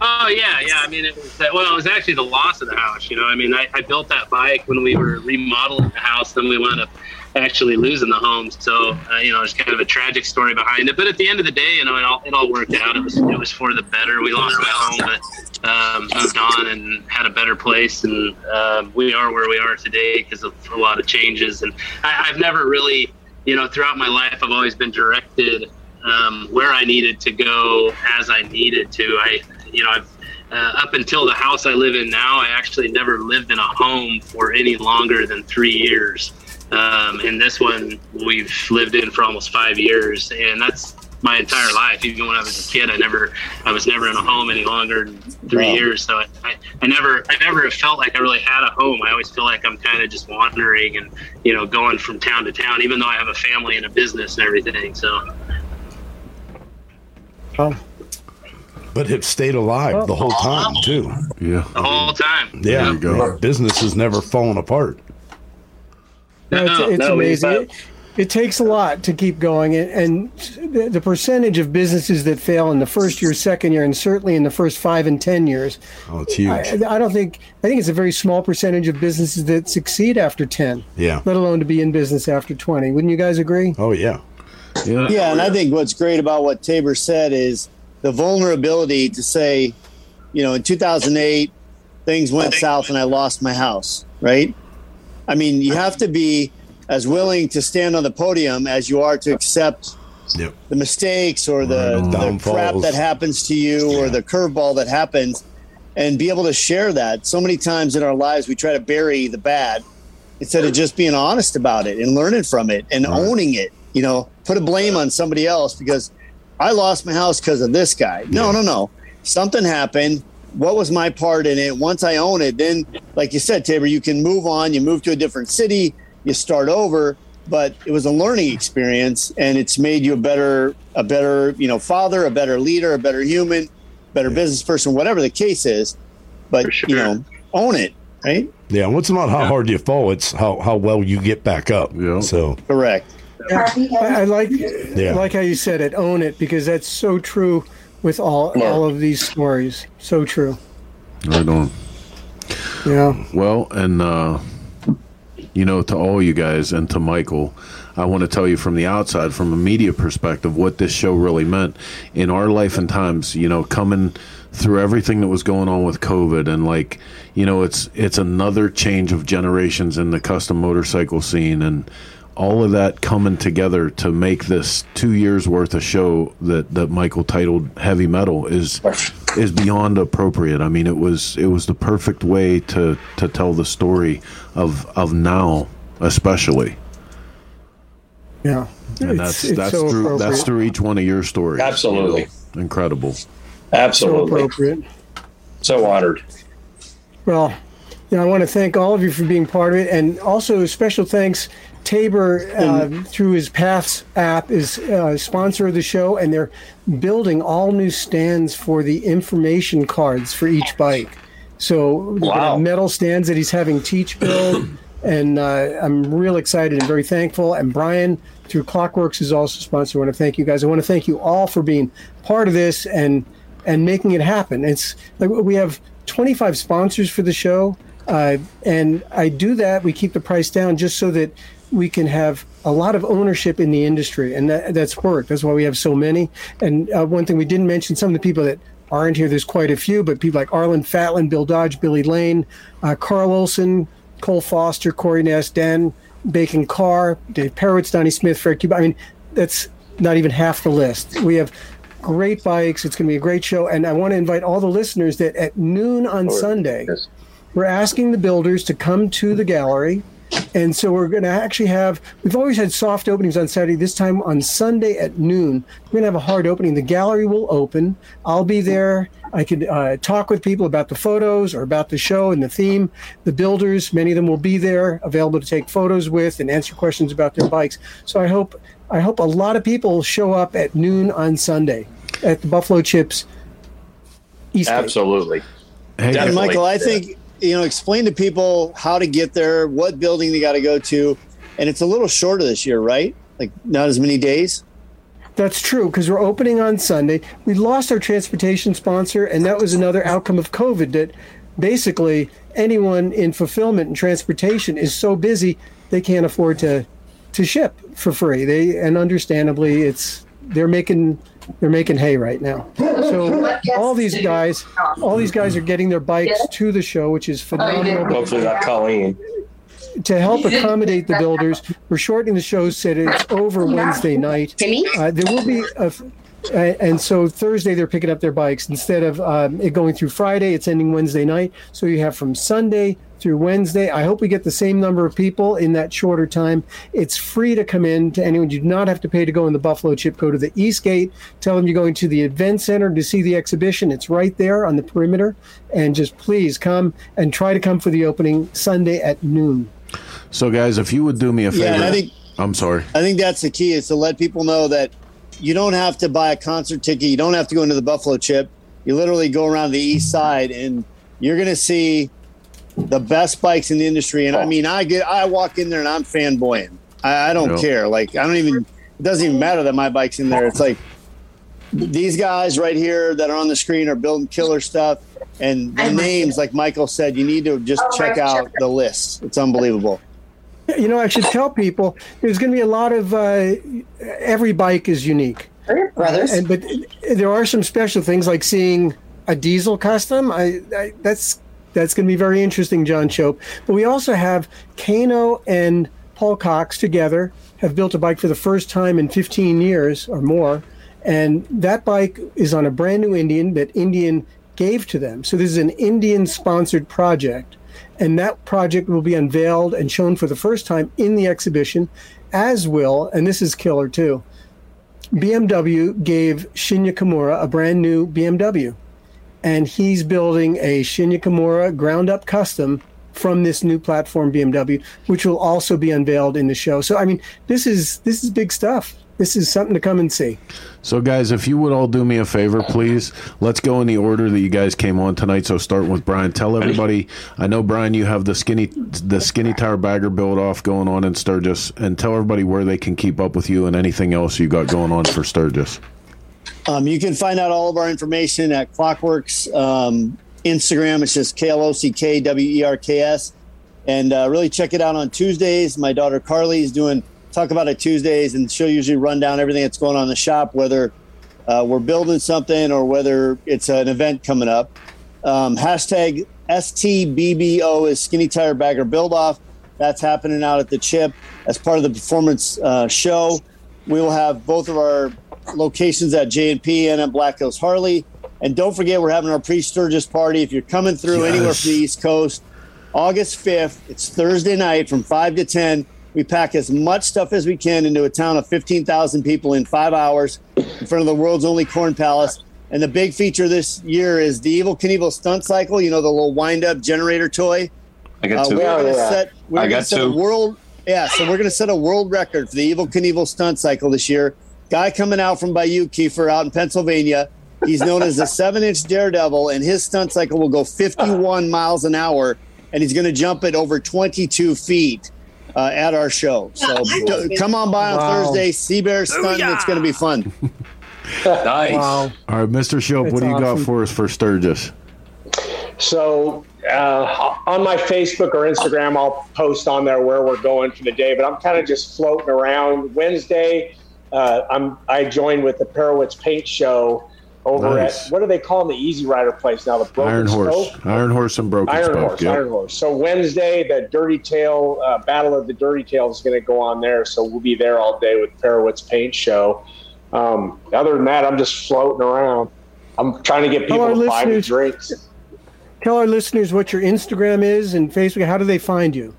Oh yeah, yeah. I mean, it was uh, well, it was actually the loss of the house. You know, I mean, I, I built that bike when we were remodeling the house. Then we wound up actually losing the home. So uh, you know, it's kind of a tragic story behind it. But at the end of the day, you know, it all it all worked out. It was it was for the better. We lost that home, but um, moved on and had a better place, and um, we are where we are today because of a lot of changes. And I, I've never really, you know, throughout my life, I've always been directed um, where I needed to go as I needed to. I, you know, I've uh, up until the house I live in now, I actually never lived in a home for any longer than three years. Um, and this one we've lived in for almost five years, and that's my entire life. Even when I was a kid, I never, I was never in a home any longer than three wow. years. So I, I, I, never, I never felt like I really had a home. I always feel like I'm kind of just wandering and you know going from town to town, even though I have a family and a business and everything. So. Oh. But have stayed alive the whole time too. Yeah. The whole time. Yeah. Our business has never fallen apart. No, it's, it's no, amazing. It, it, takes a lot to keep going, and, and the, the, percentage of businesses that fail in the first year, second year, and certainly in the first five and ten years. Oh, it's huge. I, I don't think. I think it's a very small percentage of businesses that succeed after ten. Yeah. Let alone to be in business after twenty. Wouldn't you guys agree? Oh yeah. Yeah. Yeah, and I think what's great about what Tabor said is the vulnerability to say, you know, in 2008 things went south and I lost my house, right? I mean, you have to be as willing to stand on the podium as you are to accept Yep. the mistakes or the, the crap that happens to you or the curveball that happens and be able to share that. So many times in our lives, we try to bury the bad instead of just being honest about it and learning from it and owning it. You know, put a blame on somebody else because I lost my house because of this guy. No, no, no. Something happened. What was my part in it? Once I own it, then, like you said, Tabor, you can move on. You move to a different city. You start over. But it was a learning experience, and it's made you a better, a better, you know, father, a better leader, a better human, better business person, whatever the case is. But you know, own it, right? Yeah, and it's not how hard you fall; it's how how well you get back up. Yeah. So Correct. I, I like Yeah. I like how you said it. Own it because that's so true with all all of these stories. So true. Right on. Yeah. Well, and uh, you know, to all you guys and to Michael, I want to tell you from the outside, from a media perspective, what this show really meant in our life and times. You know, coming through everything that was going on with COVID, and like, you know, it's it's another change of generations in the custom motorcycle scene, and all of that coming together to make this two years worth of show that that Michael titled Heavy Metal is is beyond appropriate. I mean, it was it was the perfect way to to tell the story of of now, especially, Yeah. and that's it's that's so through that's through each one of your stories. you Absolutely. know. incredible. so appropriate. So honored. Well, you know, I want to thank all of you for being part of it, and also special thanks. Tabor, uh, through his Paths app, is uh, a sponsor of the show, and they're building all new stands for the information cards for each bike. So Wow. metal stands that he's having Teach build, and uh, I'm real excited and very thankful. And Brian through Klock Werks is also a sponsor. I want to thank you guys. I want to thank you all for being part of this and and making it happen. It's like we have 25 sponsors for the show, uh, and I do that. We keep the price down just so that we can have a lot of ownership in the industry, and that, that's work. That's why we have so many. And uh, one thing we didn't mention: some of the people that aren't here. There's quite a few, but people like Arlin Fatland, Bill Dodge, Billy Lane, uh, Carl Olson, Cole Foster, Cory Ness, Dan Bacon Carr, Dave Perewitz, Donnie Smith, Fred Cuba. I mean, that's not even half the list. We have great bikes. It's going to be a great show. And I want to invite all the listeners that at noon on Sunday, we're asking the builders to come to the gallery. And so we're going to actually have, we've always had soft openings on Saturday. This time on Sunday at noon, we're going to have a hard opening. The gallery will open. I'll be there. I could uh, talk with people about the photos or about the show and the theme. The builders, many of them will be there, available to take photos with and answer questions about their bikes. So I hope, I hope a lot of people show up at noon on Sunday at the Buffalo Chips East Absolutely. Hey, Michael, I think you know, explain to people how to get there, what building they got to go to, and it's a little shorter this year, right? Like not as many days. That's true because we're opening on Sunday. We lost our transportation sponsor, and that was another outcome of COVID. That basically anyone in fulfillment and transportation is so busy they can't afford to to ship for free. They and understandably, it's they're making they're making hay right now. So all these guys, all these guys are getting their bikes to the show, which is phenomenal. Hopefully not Colleen. to help accommodate the builders, we're shortening the show so it's over Wednesday night. Uh, there will be a, and so Thursday they're picking up their bikes instead of um, it going through Friday. It's ending Wednesday night, so you have from Sunday through Wednesday. I hope we get the same number of people in that shorter time. It's free to come in to anyone. You do not have to pay to go in the Buffalo Chip. Go to the East Gate. Tell them you're going to the event center to see the exhibition. It's right there on the perimeter, and just please come and try to come for the opening Sunday at noon. so guys, if you would do me a favor, Yeah, I think I'm sorry. I think that's the key is to let people know that you don't have to buy a concert ticket. You don't have to go into the Buffalo Chip. You literally go around the east side and you're going to see the best bikes in the industry. And I oh. mean, I get, I walk in there and I'm fanboying. I, I don't Yeah. care. Like, I don't even, it doesn't even matter that my bike's in there. It's like these guys right here that are on the screen are building killer stuff. And the names, like Michael said, you need to just check out the list. It's unbelievable. You know, I should tell people there's going to be a lot of uh, every bike is unique, brothers. and but there are some special things like seeing a diesel custom. I, I that's That's going to be very interesting, John Shope. But we also have Keino and Paul Cox together have built a bike for the first time in 15 years or more. And that bike is on a brand new Indian that Indian gave to them. So this is an Indian sponsored project. And that project will be unveiled and shown for the first time in the exhibition, as will, and this is killer too. BMW gave Shinya Kimura a brand new BMW. And he's building a Shinya Kimura ground up custom from this new platform BMW, which will also be unveiled in the show. So I mean, this is this is big stuff. This is something to come and see. So, guys, if you would all do me a favor, please, let's go in the order that you guys came on tonight. So, start with Brian. Tell everybody. I know Brian, you have the skinny the skinny tire bagger build off going on in Sturgis, and tell everybody where they can keep up with you and anything else you got going on for Sturgis. Um, you can find out all of our information at Klock Werks um, Instagram. It's just K L O C K W E R K S, and uh, really check it out on Tuesdays. My daughter Carly is doing talk about it Tuesdays, and she'll usually run down everything that's going on in the shop, whether uh, we're building something or whether it's an event coming up. Um, hashtag STBBO is Skinny Tire Bagger Build Off. That's happening out at the Chip as part of the performance uh, show. We will have both of our locations at J&P and at Black Hills Harley. And don't forget, we're having our pre-Sturgis party. If you're coming through Yes. anywhere from the East Coast, August 5th, it's Thursday night from 5 to 10. We pack as much stuff as we can into a town of 15,000 people in five hours in front of the world's only corn palace. And the big feature this year is the Evel Knievel stunt cycle. You know, the little wind-up generator toy. I got Uh, two. we're gonna Yeah. set. We're I gonna got set a two. world. Yeah, so we're gonna set a world record for the Evel Knievel stunt cycle this year. Guy coming out from Bayou Kiefer out in Pennsylvania. He's known as the seven-inch daredevil, and his stunt cycle will go 51 miles an hour, and he's going to jump it over 22 feet uh, at our show. So d- come on by on Wow. Thursday, Sea Bear stunt. It's going to be fun. Nice. Wow. All right, Mr. Shope, what do you got for us for Sturgis? So uh, on my Facebook or Instagram, I'll post on there where we're going for the day. But I'm kind of just floating around. Wednesday, uh, I'm I joined with the Perewitz Paint Show over Nice. at what do they calling the Easy Rider place now? The Broken Iron Horse, Spoke? Iron Horse, and Broken Iron Spoke. Horse, yep. Iron Horse. So Wednesday, the Dirty Tail uh, Battle of the Dirty Tails is going to go on there. So we'll be there all day with Perewitz Paint Show. Um, other than that, I'm just floating around. I'm trying to get people to buy me drinks. Tell our listeners what your Instagram is and Facebook. How do they find you?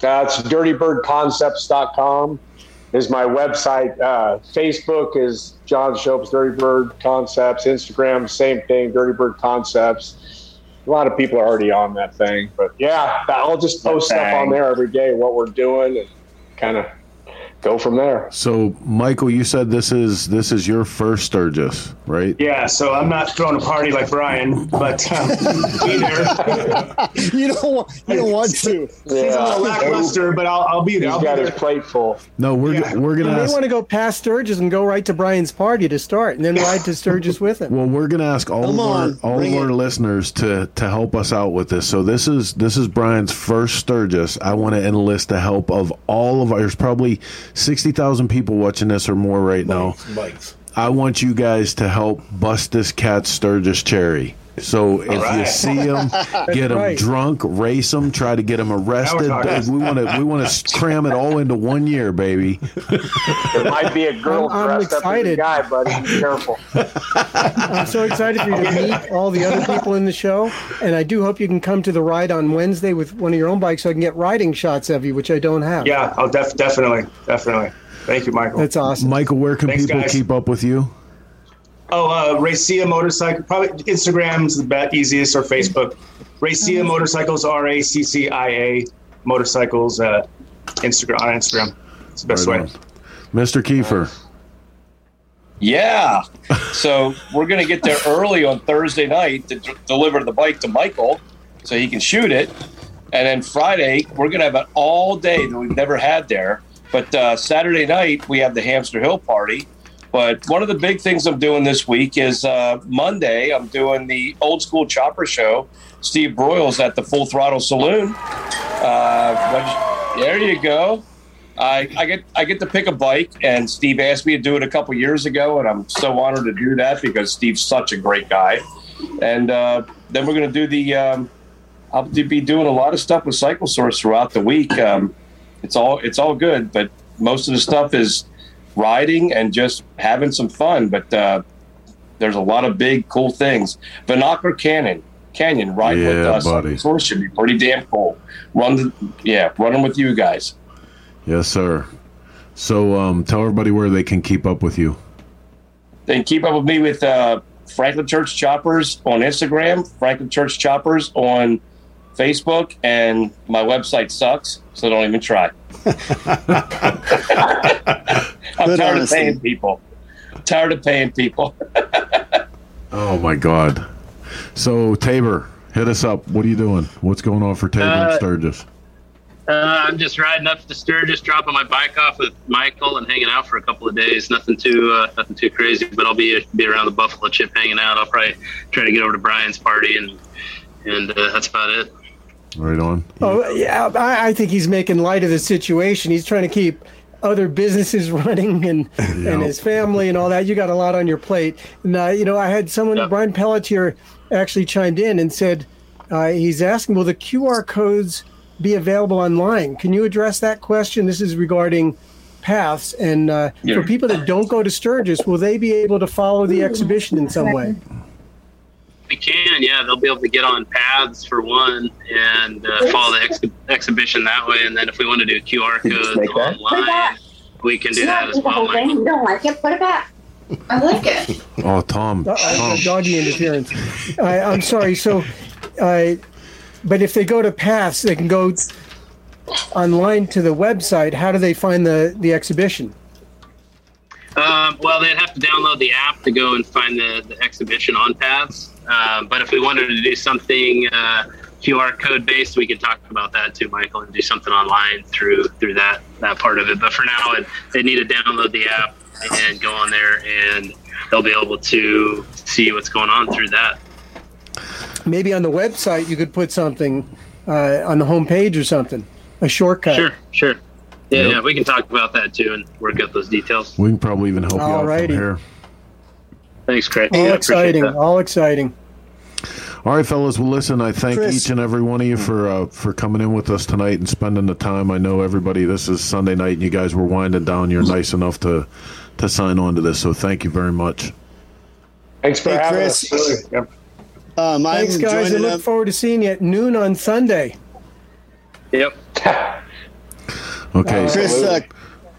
That's dirtybirdconcepts.com is my website. Uh, Facebook is John Shope's Dirty Bird Concepts. Instagram, same thing, Dirty Bird Concepts. A lot of people are already on that thing, but yeah, I'll just post stuff on there every day, what we're doing, and kind of go from there. So, Michael, you said this is this is your first Sturgis, right? Yeah, so I'm not throwing a party like Brian, but um, be there. you don't want, you don't want to. Seems a little lackluster, but I'll, I'll be there. He's I'll be got his there. plate full. No, we're Yeah. we're gonna may ask. want to go past Sturgis and go right to Brian's party to start, and then ride to Sturgis with him. Well, we're gonna ask all Come of our on, all of our it. listeners to to help us out with this. So this is this is Brian's first Sturgis. I want to enlist the help of all of our. There's probably sixty thousand people watching this or more right now. Bikes. I want you guys to help bust this cat Sturgis cherry. So if you see them, get them right. drunk, race them, try to get them arrested. We want to we want to cram it all into one year, baby. There might be a girl I'm- I'm dressed up as a excited. guy, buddy. Be careful. I'm so excited for you to meet all the other people in the show, and I do hope you can come to the ride on Wednesday with one of your own bikes so I can get riding shots of you, which I don't have. Yeah, I'll def- definitely, definitely. Thank you, Michael. That's awesome. Michael, where can Thanks, people guys. keep up with you? Oh, uh, Raccia Motorcycle. Probably Instagram's the best, easiest, or Facebook. Raccia Motorcycles, R A C C I A Motorcycles. Uh, Instagram on Instagram. It's the best Right way. on. Mr. Kiefer. Yeah. So we're going to get there early on Thursday night to d- deliver the bike to Michael so he can shoot it. And then Friday, we're going to have an all day that we've never had there. But uh, Saturday night, we have the Hamster Hill party. But one of the big things I'm doing this week is uh, Monday, I'm doing the old school chopper show. Steve Broyles at the Full Throttle Saloon. Uh, there you go. I, I get I get to pick a bike, and Steve asked me to do it a couple years ago, and I'm so honored to do that because Steve's such a great guy. And uh, then we're going to do the um, I'll be doing a lot of stuff with Cycle Source throughout the week. Um, it's all it's all good, but most of the stuff is riding and just having some fun. But uh, there's a lot of big cool things. Vanocker Canyon, Canyon, riding with us. buddy. Should be pretty damn cool. Run the yeah, running with you guys. Yes, sir. So um, tell everybody where they can keep up with you. Then keep up with me with uh, Franklin Church Choppers on Instagram, Franklin Church Choppers on Facebook, and my website sucks, so don't even try. I'm Good tired honesty. of paying people. Tired of paying people. Oh my God. So Tabor, hit us up. What are you doing? What's going on for Tabor and Uh, Sturgis? Uh, I'm just riding up to Sturgis, dropping my bike off with Michael, and hanging out for a couple of days. Nothing too, uh, nothing too crazy, but I'll be be around the Buffalo Chip, hanging out. I'll probably try to get over to Brian's party, and and uh, that's about it. Right on. Oh yeah, I, I think he's making light of the situation. He's trying to keep other businesses running and and his family and all that. You got a lot on your plate. And uh, you know, I had someone, Yeah. Brian Pelletier, actually chimed in and said uh, he's asking, will the QR codes be available online? Can you address that question? This is regarding paths and uh, Yeah. for people that don't go to Sturgis, will they be able to follow the exhibition in some way? We can, yeah. They'll be able to get on paths for one, and uh, follow the ex- exhibition that way. And then if we want to do QR codes make that? online, we can do that as well. Michael. You don't like it? Put it back. I like it. Oh, Tom. Uh, uh, Tom. doggy interference. I, I'm sorry. So, uh, but if they go to Paths, they can go online to the website. How do they find the the exhibition? Um, well, they'd have to download the app to go and find the, the exhibition on Paths. Um, but if we wanted to do something uh, QR code based, we could talk about that too, Michael, and do something online through through that that part of it. But for now, it, they need to download the app and go on there, and they'll be able to see what's going on through that. Maybe on the website you could put something uh, on the homepage or something, a shortcut. Sure, sure. Yeah, Yep. yeah, we can talk about that too and work out those details. We can probably even help you out Alrighty. from here. Thanks, Chris. All I appreciate exciting. All exciting. All right, fellas. Well, listen. I thank Chris. each and every one of you for uh, for coming in with us tonight and spending the time. I know everybody. This is Sunday night, and you guys were winding down. You're nice enough to to sign on to this, so thank you very much. Thanks for Hey, having Chris. us. Really. Yep. Um, Thanks, guys. I look up. forward to seeing you at noon on Sunday. Yep. Okay. Chris, uh,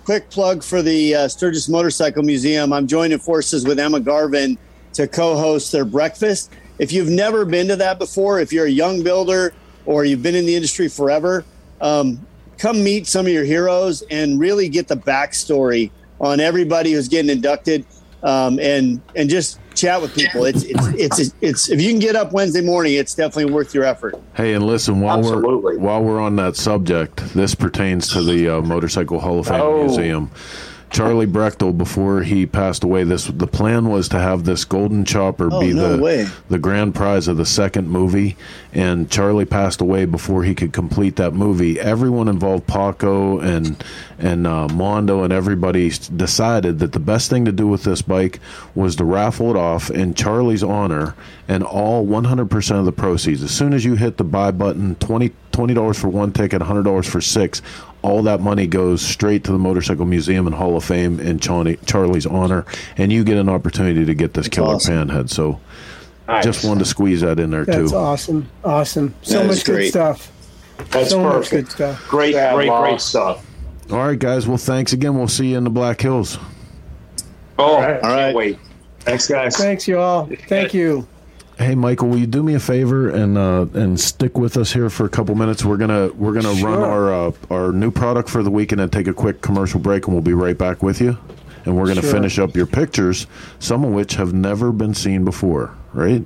quick plug for the uh, Sturgis Motorcycle Museum. I'm joining forces with Emma Garvin to co-host their breakfast. If you've never been to that before, if you're a young builder or you've been in the industry forever, um, come meet some of your heroes and really get the backstory on everybody who's getting inducted, um, and and just chat with people. It's it's it's it's if you can get up Wednesday morning, it's definitely worth your effort. Hey, and listen while Absolutely. we're while we're on that subject, this pertains to the uh, Motorcycle Hall of Fame Oh. Museum. Charlie Brechtel, before he passed away, this the plan was to have this golden chopper Oh, be no the way. the grand prize of the second movie. And Charlie passed away before he could complete that movie. Everyone involved, Paco and and uh, Mondo and everybody decided that the best thing to do with this bike was to raffle it off in Charlie's honor, and all 100% of the proceeds. As soon as you hit the buy button, 20 dollars for one ticket, hundred dollars for six. All that money goes straight to the Motorcycle Museum and Hall of Fame in Charlie, Charlie's honor, and you get an opportunity to get this killer awesome. panhead. So, Nice. just wanted to squeeze that in there That's too. That's awesome. Awesome. So That is much good stuff. That's so much good perfect. stuff. Great, Yeah, great, wow. great stuff. All right, guys. Well, thanks again. We'll see you in the Black Hills. Oh, All right. can't All right. wait. Thanks, guys. Thanks, you all. Thank you. Hey, Michael, will you do me a favor and uh, and stick with us here for a couple minutes? We're gonna we're gonna run our uh, our new product for the week and then take a quick commercial break, and we'll be right back with you. And we're gonna Sure. finish up your pictures, some of which have never been seen before. Right?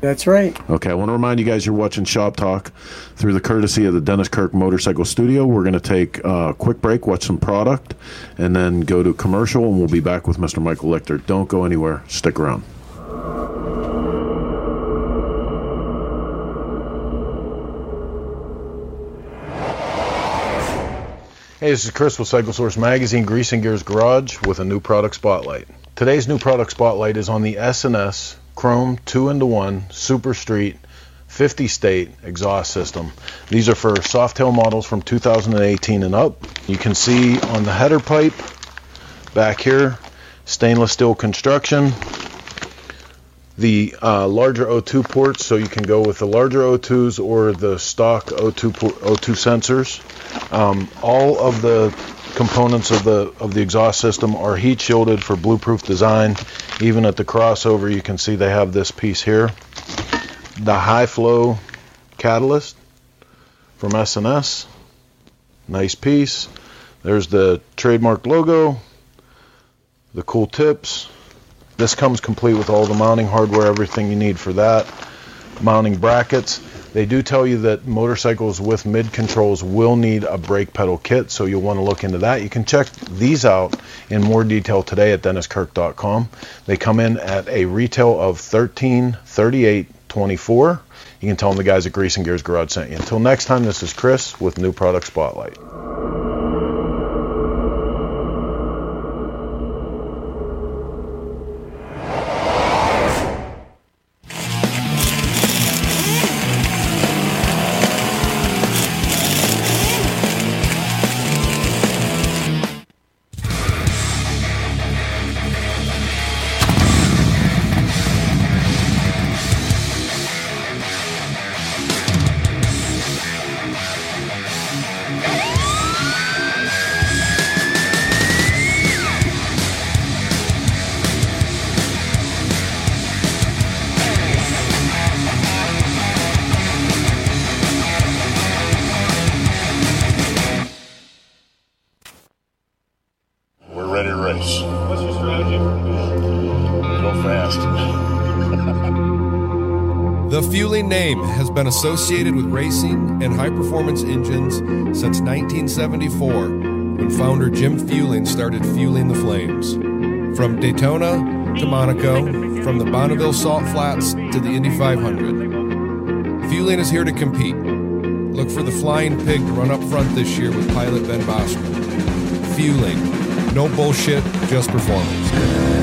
That's right. Okay. I want to remind you guys you're watching Shop Talk through the courtesy of the Dennis Kirk Motorcycle Studio. We're gonna take a quick break, watch some product, and then go to commercial, and we'll be back with Mr. Michael Lichter. Don't go anywhere. Stick around. Hey, this is Chris with Cycle Source Magazine, Greasing Gears Garage, with a new product spotlight. Today's new product spotlight is on the S&S Chrome 2 into 1 Super Street 50 state exhaust system. These are for Softail models from 2018 and up. You can see on the header pipe back here, stainless steel construction. The uh, larger O2 ports, so you can go with the larger O2s or the stock O2 port, O2 sensors. Um, all of the components of the of the exhaust system are heat shielded for blueproof design. Even at the crossover, you can see they have this piece here. The high flow catalyst from S&S. Nice piece. There's the trademark logo, the cool tips. This comes complete with all the mounting hardware, everything you need for that. Mounting brackets. They do tell you that motorcycles with mid controls will need a brake pedal kit, so you'll want to look into that. You can check these out in more detail today at denniskirk.com. They come in at a retail of 1338.24. You can tell them the guys at Grease and Gears Garage sent you. Until next time, this is Chris with New Product Spotlight. Associated with racing and high performance engines since 1974 when founder Jim Fueling started fueling the flames. From Daytona to Monaco, from the Bonneville Salt Flats to the Indy 500. Fueling is here to compete. Look for the Flying Pig to run up front this year with pilot Ben Bosman. Fueling. No bullshit, just performance.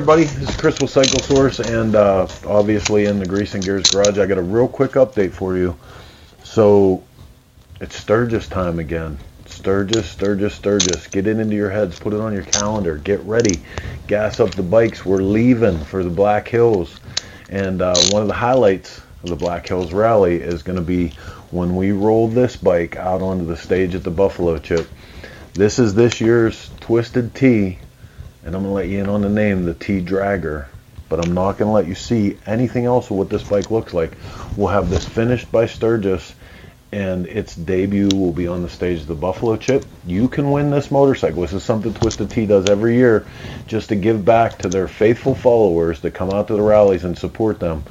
Everybody, this is Chris with Cycle Source, and uh, obviously in the Grease and Gears Garage, I got a real quick update for you. So it's Sturgis time again. Sturgis, Sturgis, Sturgis. Get it into your heads. Put it on your calendar. Get ready. Gas up the bikes. We're leaving for the Black Hills, and uh, one of the highlights of the Black Hills Rally is going to be when we roll this bike out onto the stage at the Buffalo Chip. This is this year's Twisted T and I'm gonna let you in on the name, the T Dragger. But I'm not gonna let you see anything else of what this bike looks like. We'll have this finished by Sturgis, and its debut will be on the stage of the Buffalo Chip. You can win this motorcycle. This is something Twisted T does every year, just to give back to their faithful followers that come out to the rallies and support them.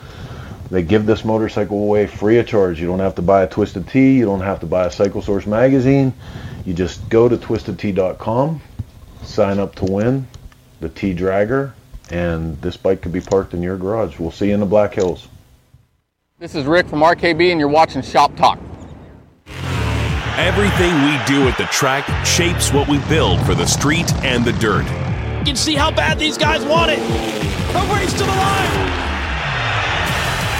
They give this motorcycle away free of charge. You don't have to buy a Twisted T. You don't have to buy a Cycle Source magazine. You just go to twistedT.com, sign up to win the T Dragger, and this bike could be parked in your garage. We'll see you in the Black Hills. This is Rick from RKB, and you're watching Shop Talk. Everything we do at the track shapes what we build for the street and the dirt. You can see how bad these guys want it. A race to the line.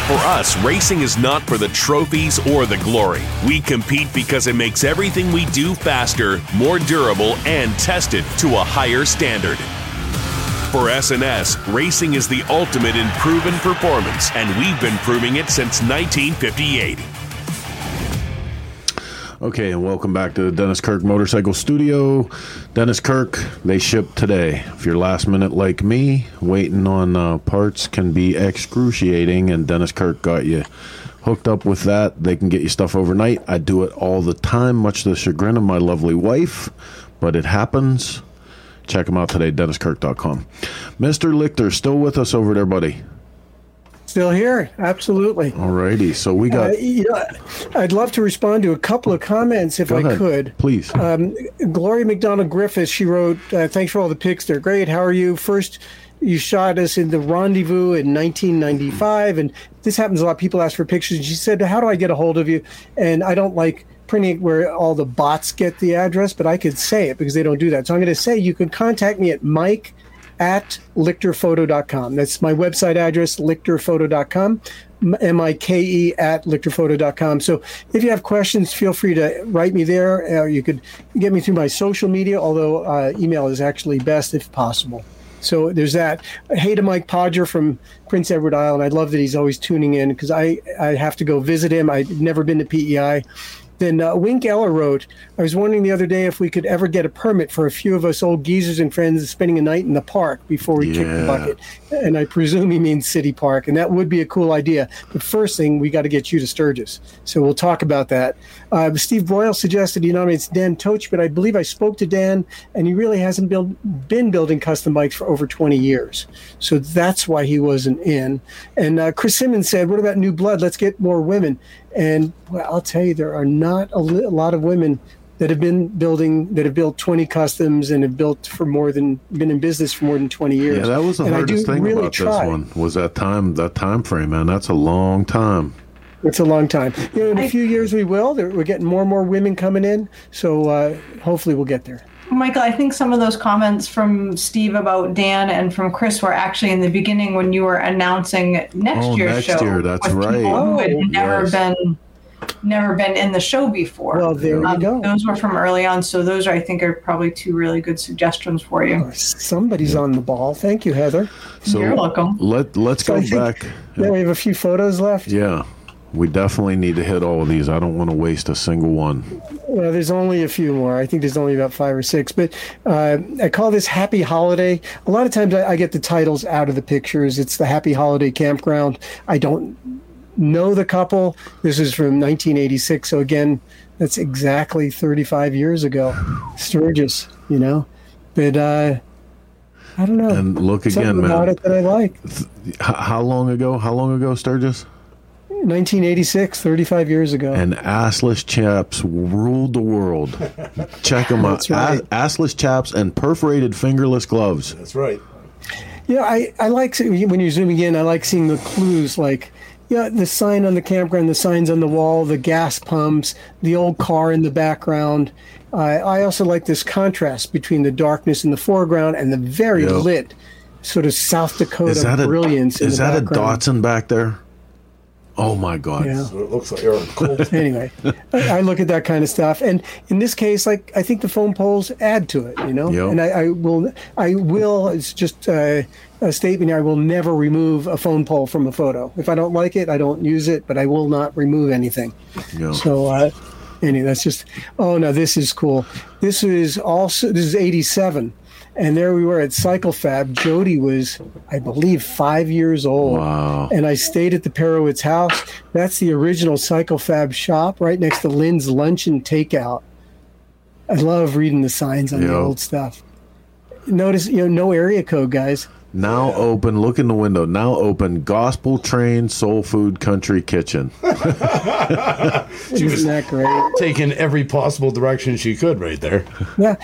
For us, racing is not for the trophies or the glory. We compete because it makes everything we do faster, more durable, and tested to a higher standard. For S&S, racing is the ultimate in proven performance, and we've been proving it since 1958. Okay, and welcome back to the Dennis Kirk Motorcycle Studio. Dennis Kirk, they ship today. If you're last minute like me, waiting on uh, parts can be excruciating, and Dennis Kirk got you hooked up with that. They can get you stuff overnight. I do it all the time, much to the chagrin of my lovely wife, but it happens. Check him out today, DennisKirk.com. Mr. Lichter, still with us over there, buddy? Still here, absolutely. Alrighty, so we got. Uh, you know, I'd love to respond to a couple of comments if Go I ahead, could. please. Um, Gloria McDonald Griffiths, she wrote, uh, Thanks for all the pics. They're great. How are you? First, you shot us in the rendezvous in 1995, and this happens a lot. People ask for pictures. And she said, How do I get a hold of you? And I don't like printing where all the bots get the address, but I could say it because they don't do that. So I'm going to say you can contact me at Mike at lichterphoto.com. That's my website address, lichterphoto.com, M I K E at lichterphoto.com. So if you have questions, feel free to write me there. You could get me through my social media, although uh, email is actually best if possible. So there's that. Hey to Mike Podger from Prince Edward Island. I love that he's always tuning in because I, I have to go visit him. I've never been to PEI. Then uh, Wink Eller wrote, I was wondering the other day if we could ever get a permit for a few of us old geezers and friends spending a night in the park before we kick the bucket. And I presume he means City Park. And that would be a cool idea. But first thing, we got to get you to Sturgis. So we'll talk about that. Uh, Steve Broyle suggested he nominates Dan Toch, but I believe I spoke to Dan, and he really hasn't build, been building custom bikes for over 20 years. So that's why he wasn't in. And uh, Chris Simmons said, What about new blood? Let's get more women. And well, I'll tell you, there are not a, li- a lot of women that have been building, that have built 20 customs and have built for more than, been in business for more than 20 years. Yeah, that was the And I hardest do thing really about try. this one was that time that time frame, man. That's a long time. It's a long time. You know, in a few years we will. There- We're getting more and more women coming in, so uh, hopefully we'll get there. Michael, I think some of those comments from Steve about Dan and from Chris were actually in the beginning when you were announcing next Oh, year's next show. year, that's right. people Who had Oh, never yes. been never been in the show before. Well, there you go. Those were from early on, so those I think are probably two really good suggestions for you. Somebody's on the ball. Thank you, Heather. So You're welcome. Let Let's So go back. Yeah, we have a few photos left. Yeah, we definitely need to hit all of these. I don't want to waste a single one. Well, there's only a few more. I think there's only about five or six. But uh, I call this Happy Holiday. A lot of times I, I get the titles out of the pictures. It's the Happy Holiday Campground. I don't know the couple. This is from 1986. So again, that's exactly 35 years ago. Sturgis, you know. But uh, I don't know. And look again, Something man. about it that I like. How long ago? How long ago, Sturgis? 1986, 35 years ago. And assless chaps ruled the world. Check them out. That's right. Ass- assless chaps and perforated fingerless gloves. That's right. Yeah, I, I like when you're zooming in. I like seeing the clues, like yeah, the sign on the campground, the signs on the wall, the gas pumps, the old car in the background. Uh, I also like this contrast between the darkness in the foreground and the very Yep. lit, sort of South Dakota Is that a brilliance. in is the that a background. Datsun back there? Oh my God! Yeah. So it looks like you're cool. anyway, I, I look at that kind of stuff, and in this case, like I think the phone poles add to it, you know. Yep. And I, I will, I will. It's just uh, a statement here. I will never remove a phone pole from a photo. If I don't like it, I don't use it, but I will not remove anything. Yeah. So, uh, anyway, that's just. Oh no, this is cool. This is also this is '87, and there we were at Cycle Fab. Jody was, I believe, five years old. Wow. And I stayed at the Perewitz house. That's the original Cycle Fab shop, right next to Lynn's Lunch and Takeout. I love reading the signs on Yeah. the old stuff. Notice, you know, no area code, guys. Now open. Look in the window. Now open. Gospel Train Soul Food Country Kitchen. Isn't that great? Taking every possible direction she could right there. Yeah,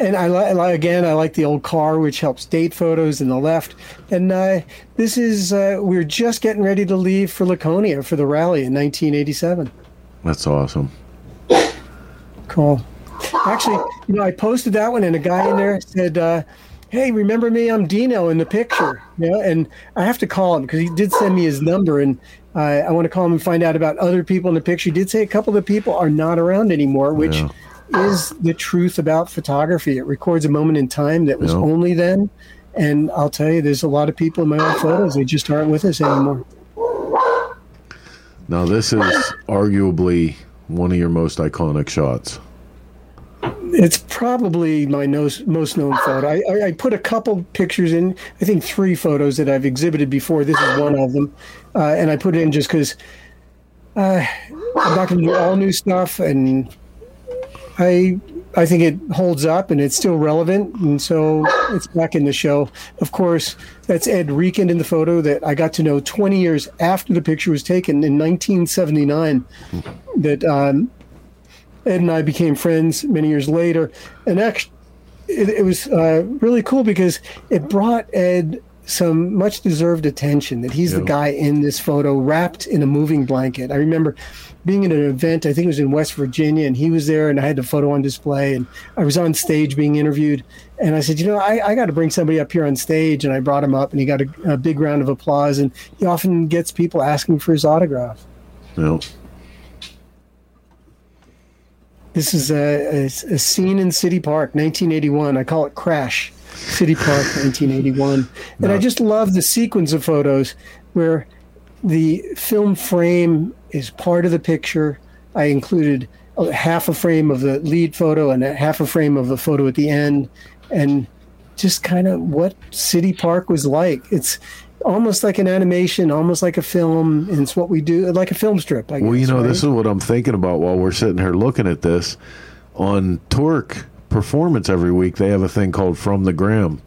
and I like again. I like the old car, which helps date photos in the left. And uh, this is uh, we're just getting ready to leave for Laconia for the rally in 1987. That's awesome. Cool. Actually, you know, I posted that one, and a guy in there said, uh, "Hey, remember me? I'm Dino in the picture." You know, and I have to call him because he did send me his number, and uh, I want to call him and find out about other people in the picture. He did say a couple of the people are not around anymore, which Yeah. Is the truth about photography. It records a moment in time that was Yeah. only then. And I'll tell you, there's a lot of people in my old photos. They just aren't with us anymore. Now this is arguably one of your most iconic shots. It's probably my most known photo. I, I, I put a couple pictures in, I think three photos that I've exhibited before. This is one of them. Uh, and I put it in just because uh, I'm not going to do all new stuff. And I I think it holds up and it's still relevant, and so it's back in the show. Of course, that's Ed Reekin in the photo that I got to know 20 years after the picture was taken in 1979. That um, Ed and I became friends many years later, and actually, it, it was uh, really cool because it brought Ed some much deserved attention. That he's the guy in this photo wrapped in a moving blanket. I remember being at an event, I think it was in West Virginia, and he was there, and I had the photo on display, and I was on stage being interviewed, and I said, you know, I, I got to bring somebody up here on stage, and I brought him up, and he got a, a big round of applause, and he often gets people asking for his autograph. Yeah. This is a, a, a scene in City Park, 1981. I call it Crash, City Park, 1981. And I just love the sequence of photos where the film frame is part of the picture. I included a half a frame of the lead photo and a half a frame of the photo at the end, and just kind of what City Park was like. It's almost like an animation, almost like a film, and it's what we do, like a film strip. I guess, Well, you know, right? this is what I'm thinking about while we're sitting here looking at this. On Torque Performance every week, they have a thing called From the Gram.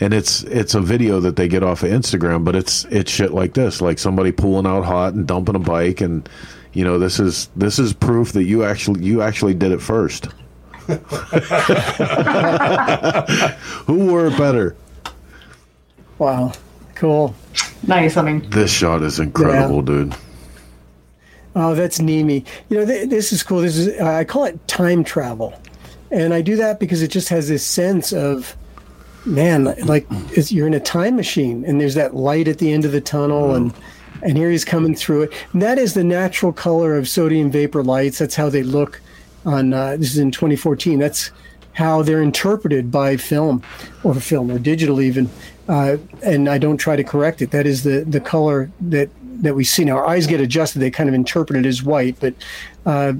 And it's it's a video that they get off of Instagram, but it's it's shit like this, like somebody pulling out hot and dumping a bike, and you know this is this is proof that you actually you actually did it first. Who wore it better? Wow, cool. Nice. I mean, This shot is incredible, dude. Oh, that's Nemi. You know, th- this is cool. This is uh, I call it time travel, and I do that because it just has this sense of, man, like you're in a time machine, and there's that light at the end of the tunnel, and and here he's coming through it. And that is the natural color of sodium vapor lights. That's how they look on. Uh, this is in 2014. That's how they're interpreted by film, or film, or digital even. Uh, and I don't try to correct it. That is the the color that that we see now. Our eyes get adjusted; they kind of interpret it as white. But uh,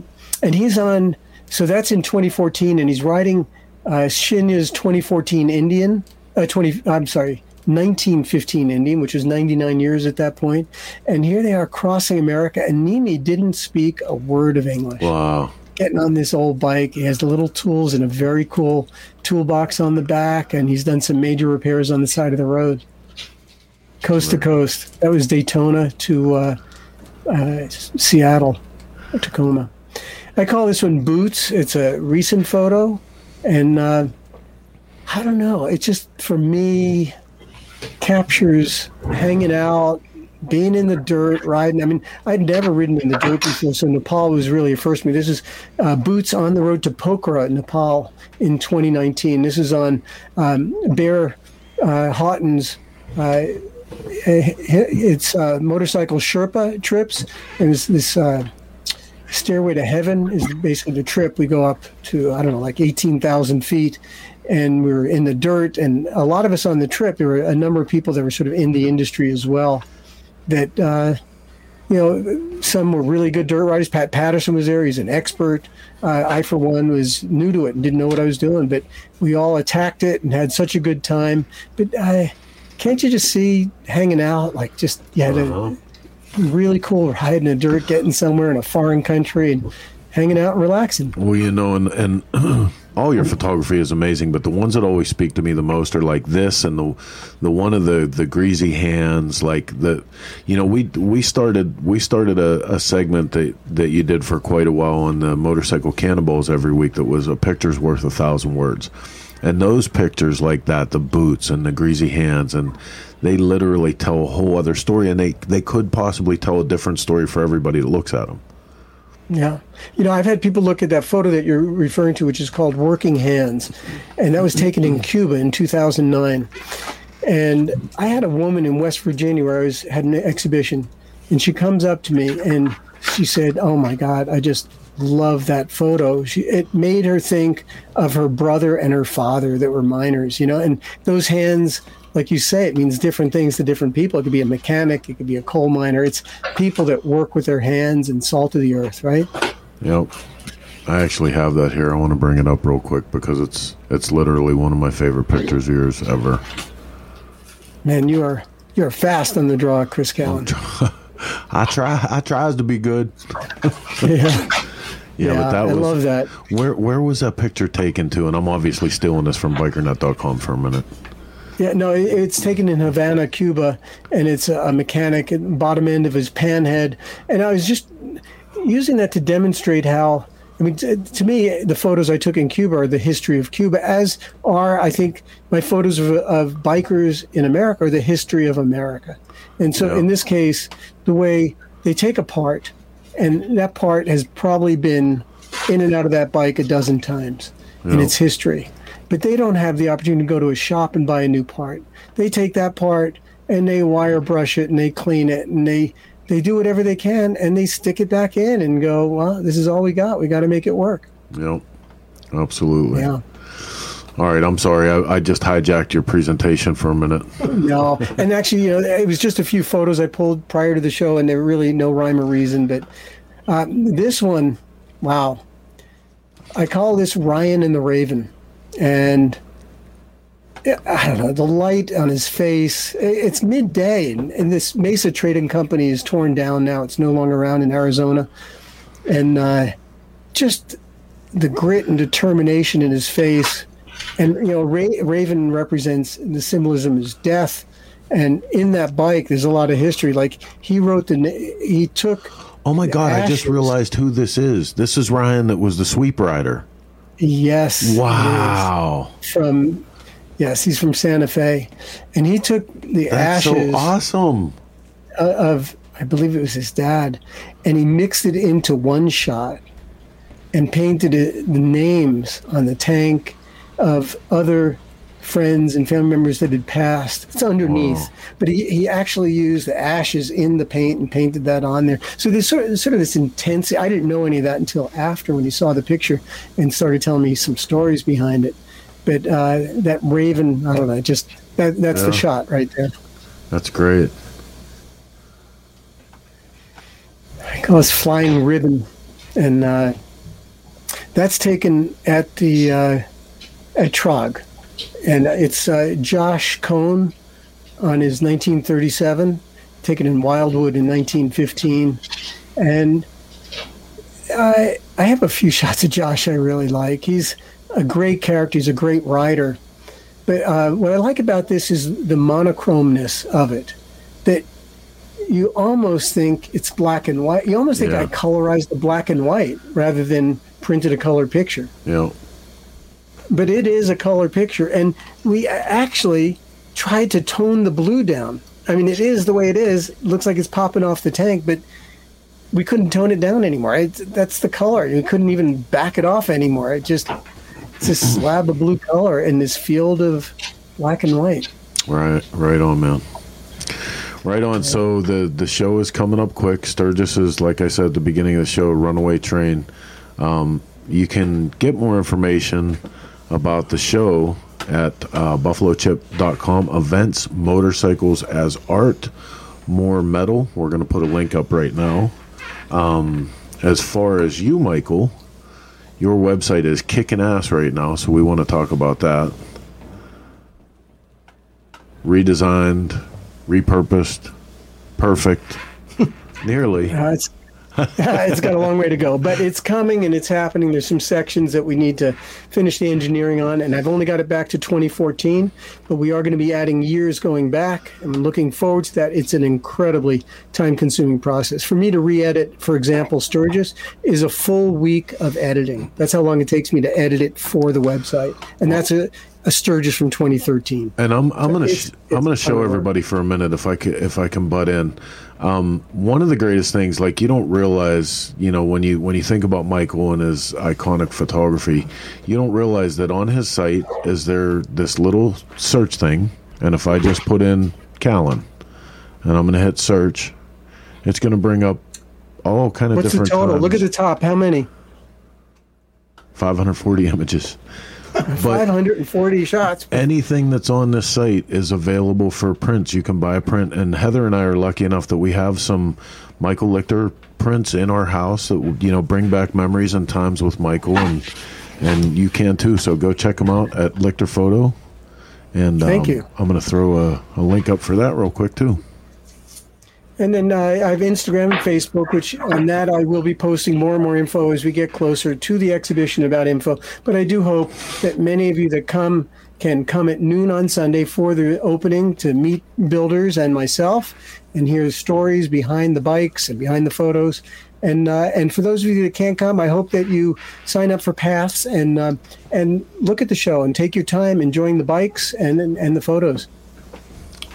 and he's on. So that's in 2014, and he's riding uh, Shinya's 2014 Indian. Uh, 20. I'm sorry. 1915 Indian, which was 99 years at that point, and here they are crossing America, and Nimi didn't speak a word of English Wow. getting on this old bike. He has the little tools and a very cool toolbox on the back, and he's done some major repairs on the side of the road, coast to coast. That was Daytona to uh, uh, Seattle, Tacoma. I call this one Boots. It's a recent photo, and uh, I don't know. It just for me captures hanging out, being in the dirt, riding. I mean, I'd never ridden in the dirt before, so Nepal was really a first for me. This is uh, Boots on the road to Pokhara, Nepal, in 2019. This is on um, Bear uh, Houghton's. Uh, it's uh, motorcycle Sherpa trips, and it's this uh, Stairway to Heaven is basically the trip. We go up to I don't know, like eighteen thousand feet, and we were in the dirt. And a lot of us on the trip, there were a number of people that were sort of in the industry as well. That uh, you know, some were really good dirt riders. Pat Patterson was there; he's an expert. Uh, I, for one, was new to it and didn't know what I was doing. But we all attacked it and had such a good time. But uh, can't you just see hanging out, like just yeah, the really cool riding in the dirt, getting somewhere in a foreign country and hanging out and relaxing. Well, you know, and and all your photography is amazing, but the ones that always speak to me the most are like this and the the one of the the greasy hands, like the you know we we started we started a, a segment that that you did for quite a while on the motorcycle cannibals every week that was a picture's worth a thousand words. And those pictures like that, the boots and the greasy hands, and they literally tell a whole other story, and they, they could possibly tell a different story for everybody that looks at them. Yeah. You know, I've had people look at that photo that you're referring to, which is called Working Hands. And that was taken in Cuba in 2009. And I had a woman in West Virginia where I was had an exhibition, and she comes up to me and she said, "Oh my God, I just love that photo." She, it made her think of her brother and her father that were miners, you know. And those hands, like you say, it means different things to different people. It could be a mechanic, it could be a coal miner. It's people that work with their hands and salt of the earth, right? Yep. I actually have that here. I want to bring it up real quick because it's it's literally one of my favorite pictures of yours ever. Man, you are you are fast on the draw, Chris Callen. I try I tries to be good. yeah. Yeah, Yeah, but that I was love that. Where where was that picture taken to? And I'm obviously stealing this from bikernet.com for a minute. Yeah, no, it's taken in Havana, Cuba, and it's a, mechanic at the bottom end of his panhead. And I was just using that to demonstrate how. I mean, to me, the photos I took in Cuba are the history of Cuba, as are I think my photos of, of bikers in America are the history of America. And so, in this case, the way they take a part, and that part has probably been in and out of that bike a dozen times in its history. But they don't have the opportunity to go to a shop and buy a new part. They take that part and they wire brush it and they clean it and they they do whatever they can and they stick it back in and go, well, this is all we got. We got to make it work. Yep. Absolutely. Yeah. All right, I'm sorry. I, I just hijacked your presentation for a minute. No, and actually, you know, it was just a few photos I pulled prior to the show, and there really no rhyme or reason. But uh, this one, wow, I call this Ryan and the Raven, and I don't know the light on his face. It's midday, and, and this Mesa Trading Company is torn down now. It's no longer around in Arizona, and uh, just the grit and determination in his face. And you know, Ra- Raven represents the symbolism is death, and in that bike, there's a lot of history. Like he wrote the, he took. Oh my God! I just realized who this is. This is Ryan, that was the sweep rider. Yes. Wow. From, yes, he's from Santa Fe, and he took the That's ashes. so awesome. of I believe it was his dad, and he mixed it into one shot and painted it, the names on the tank of other friends and family members that had passed. It's underneath, but he, he actually used the ashes in the paint and painted that on there. So there's sort of, sort of this intensity. I didn't know any of that until after when he saw the picture and started telling me some stories behind it. But uh, that raven, I don't know, just that, that's Yeah. the shot right there. That's great. I call this flying ribbon, and uh, that's taken at the uh, at Trog, and it's uh, Josh Cohn on his 1937, taken in Wildwood in 1915, and I I have a few shots of Josh I really like. He's a great character. He's a great writer. But uh, what I like about this is the monochromeness of it. That you almost think it's black and white. You almost think Yeah. I colorized the black and white rather than printed a color picture. Yeah. But it is a color picture, and we actually tried to tone the blue down. I mean, it is the way it is. It looks like it's popping off the tank, but we couldn't tone it down anymore. It's, that's the color. We couldn't even back it off anymore. It just it's a slab of blue color in this field of black and white. Right, right on, man. Right on. So the the show is coming up quick. Sturgis is, like I said at the beginning of the show, runaway train. Um, you can get more information about the show at uh, buffalochip.com. Events, motorcycles as art, more metal. We're going to put a link up right now. Um, as far as you, Michael, your website is kicking ass right now, so we want to talk about that redesigned, repurposed, perfect, nearly. It's it's got a long way to go, but it's coming and it's happening. There's some sections that we need to finish the engineering on, and I've only got it back to 2014, but we are going to be adding years going back. I'm looking forward to that. It's an incredibly time consuming process. For me to re edit, for example, Sturgis, is a full week of editing. That's how long it takes me to edit it for the website, and that's a, a Sturgis from 2013. And I'm I'm gonna It's- sh- I'm gonna show everybody for a minute if I can if I can butt in. Um, one of the greatest things, like you don't realize, you know, when you when you think about Michael and his iconic photography, you don't realize that on his site is there this little search thing, and if I just put in Callen, and I'm gonna hit search, it's gonna bring up all kind of What's the different. total? Look at the top. How many? 540 images. 540 shots. anything that's on this site is available for prints. You can buy a print, and Heather and I are lucky enough that we have some Michael Lichter prints in our house that you know bring back memories and times with Michael, and and you can too. So go check them out at Lichter Photo. And Thank um, you. I'm going to throw a, a link up for that real quick too. And then uh, I have Instagram and Facebook, which on that I will be posting more and more info as we get closer to the exhibition about info. But I do hope that many of you that come can come at noon on Sunday for the opening to meet builders and myself and hear stories behind the bikes and behind the photos. And uh, and for those of you that can't come, I hope that you sign up for paths and uh, and look at the show and take your time enjoying the bikes and and, and the photos.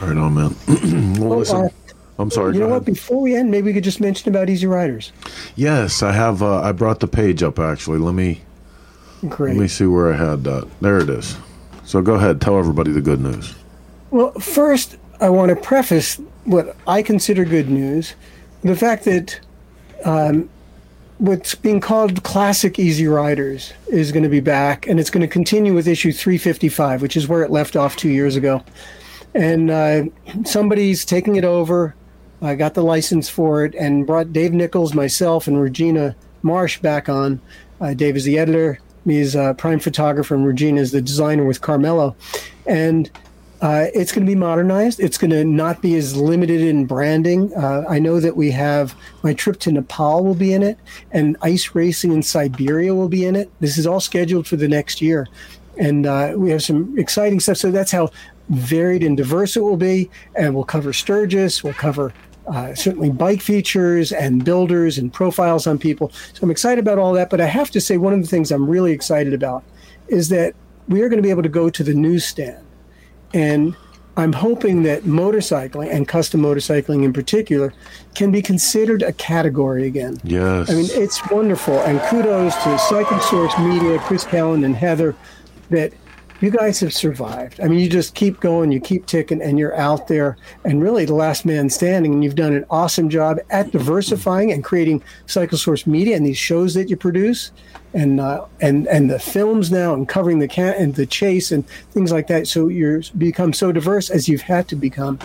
Right on, man. well, Oh, listen. I'm sorry. You know ahead. what? Before we end, maybe we could just mention about Easy Riders. Yes, I have. Uh, I brought the page up actually. Let me Great. let me see where I had that. There it is. So go ahead, tell everybody the good news. Well, first, I want to preface what I consider good news the fact that um, what's being called classic Easy Riders is going to be back, and it's going to continue with issue 355, which is where it left off two years ago. And uh, somebody's taking it over. I got the license for it and brought Dave Nichols, myself, and Regina Marsh back on. Uh, Dave is the editor, me is uh, prime photographer, and Regina is the designer with Carmelo. And uh, it's going to be modernized. It's going to not be as limited in branding. Uh, I know that we have my trip to Nepal will be in it, and ice racing in Siberia will be in it. This is all scheduled for the next year, and uh, we have some exciting stuff. So that's how varied and diverse it will be. And we'll cover Sturgis. We'll cover uh, certainly bike features and builders and profiles on people. So I'm excited about all that. But I have to say, one of the things I'm really excited about is that we are going to be able to go to the newsstand and I'm hoping that motorcycling and custom motorcycling in particular can be considered a category again. Yes. I mean, it's wonderful. And kudos to Cycle Source Media, Chris Callen, and Heather that you guys have survived. I mean, you just keep going, you keep ticking, and you're out there and really the last man standing. And you've done an awesome job at diversifying and creating Cycle Source Media and these shows that you produce. And uh, and and the films now and covering the can and the chase and things like that. So you're become so diverse as you've had to become.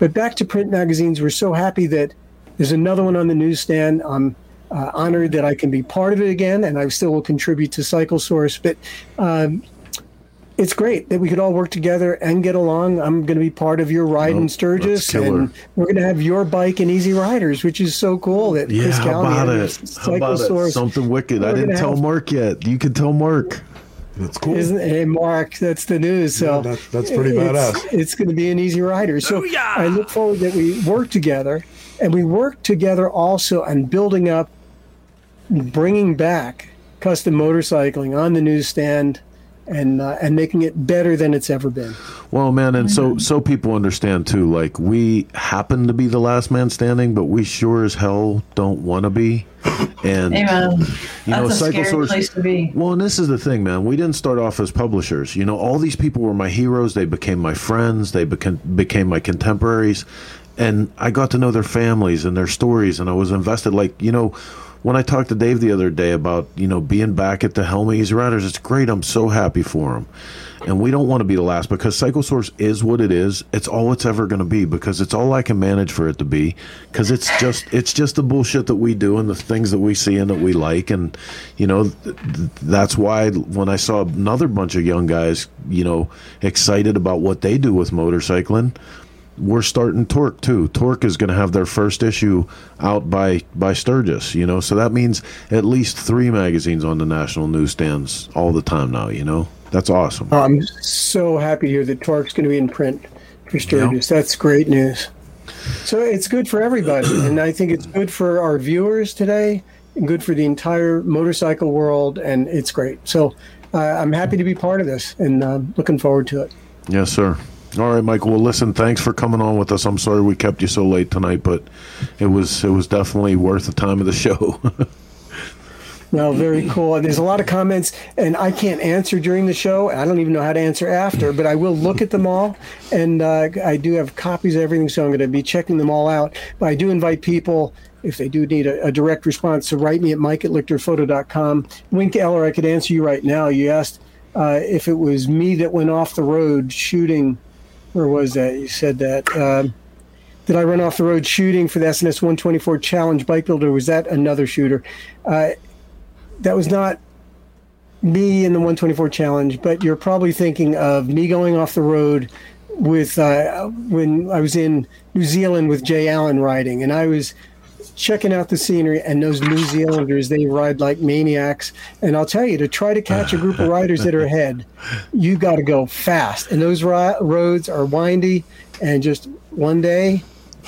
But back to print magazines, we're so happy that there's another one on the newsstand. I'm uh, honored that I can be part of it again, and I still will contribute to Cycle Source. But um, it's great that we could all work together and get along. I'm going to be part of your ride in Sturgis, and we're going to have your bike and Easy Riders, which is so cool. That Yeah, Chris how Callen about and it? How about it? Something wicked. I We're didn't tell have- Mark yet. You can tell Mark. That's cool. Isn't hey Mark? That's the news. So Yeah, that- that's pretty it's- badass. It's going to be an easy rider. So I look forward that we work together, and we work together also on building up, bringing back custom motorcycling on the newsstand, and uh, and making it better than it's ever been. Well, man, and so so people understand too. Like we happen to be the last man standing, but we sure as hell don't want to be. And Amen. you know, a Cycle scary Source. place to be. Well, and this is the thing, man. We didn't start off as publishers. You know, all these people were my heroes. They became my friends. They became became my contemporaries, and I got to know their families and their stories. And I was invested. Like you know, when I talked to Dave the other day about you know being back at the Helmet Easy Riders, it's great. I'm so happy for him. And we don't want to be the last because Cycle Source is what it is. It's all it's ever going to be because it's all I can manage for it to be. Because it's just it's just the bullshit that we do and the things that we see and that we like. And you know th- th- that's why when I saw another bunch of young guys, you know, excited about what they do with motorcycling, we're starting Torque too. Torque is going to have their first issue out by by Sturgis, you know. So that means at least three magazines on the national newsstands all the time now. You know, that's awesome. I'm so happy to hear that Torque's going to be in print for Sturgis. That's great news. So it's good for everybody, and I think it's good for our viewers today, and good for the entire motorcycle world, and it's great. So uh, I'm happy to be part of this, and uh, looking forward to it. Yes, sir. All right, Michael. Well, listen, thanks for coming on with us. I'm sorry we kept you so late tonight, but it was it was definitely worth the time of the show. Well, very cool. There's a lot of comments, and I can't answer during the show. I don't even know how to answer after, but I will look at them all. And uh, I do have copies of everything, so I'm going to be checking them all out. But I do invite people, if they do need a, a direct response, to write me at mike at lichterphoto.com. Wink Eller, I could answer you right now. You asked uh, if it was me that went off the road shooting. Where was that? You said that. Um, did I run off the road shooting for the S&S 124 Challenge Bike Builder? Was that another shooter? Uh, that was not me in the 124 challenge, but you're probably thinking of me going off the road with uh, when I was in New Zealand with Jay Allen riding, and I was checking out the scenery and those New Zealanders they ride like maniacs. And I'll tell you to try to catch a group of riders that are ahead you got to go fast. And those ri- roads are windy. And just one day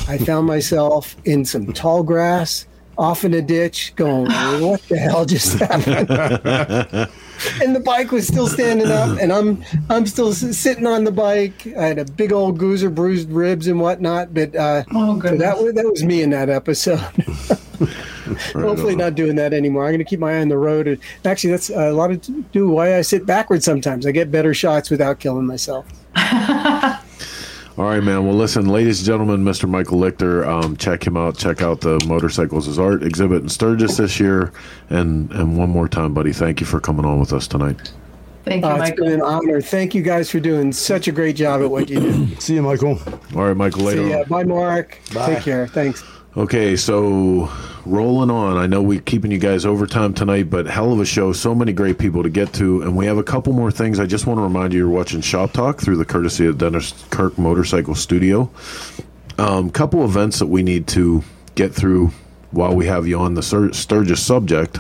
I found myself in some tall grass off in a ditch going what the hell just happened? And the bike was still standing up and i'm i'm still sitting on the bike. I had a big old goozer bruised ribs and whatnot but uh oh, so that was that was me in that episode. Hopefully not doing that anymore. I'm going to keep my eye on the road. And actually that's a lot of do why i sit backwards sometimes. I get better shots without killing myself All right, man. Well, listen, ladies and gentlemen, Mr. Michael Lichter, um, check him out. Check out the Motorcycles as Art exhibit in Sturgis this year. And and one more time, buddy, thank you for coming on with us tonight. Thank you, Uh, it's Michael. been an honor thank you guys for doing such a great job at what you do See you, Michael. All right, Michael, later. See ya. bye mark Bye. take care thanks Okay, so rolling on. I know we're keeping you guys overtime tonight, but hell of a show. So many great people to get to, and we have a couple more things. I just want to remind you you're watching Shop Talk through the courtesy of Dennis Kirk Motorcycle Studio. Um, couple events that we need to get through while we have you on the Stur- Sturgis subject.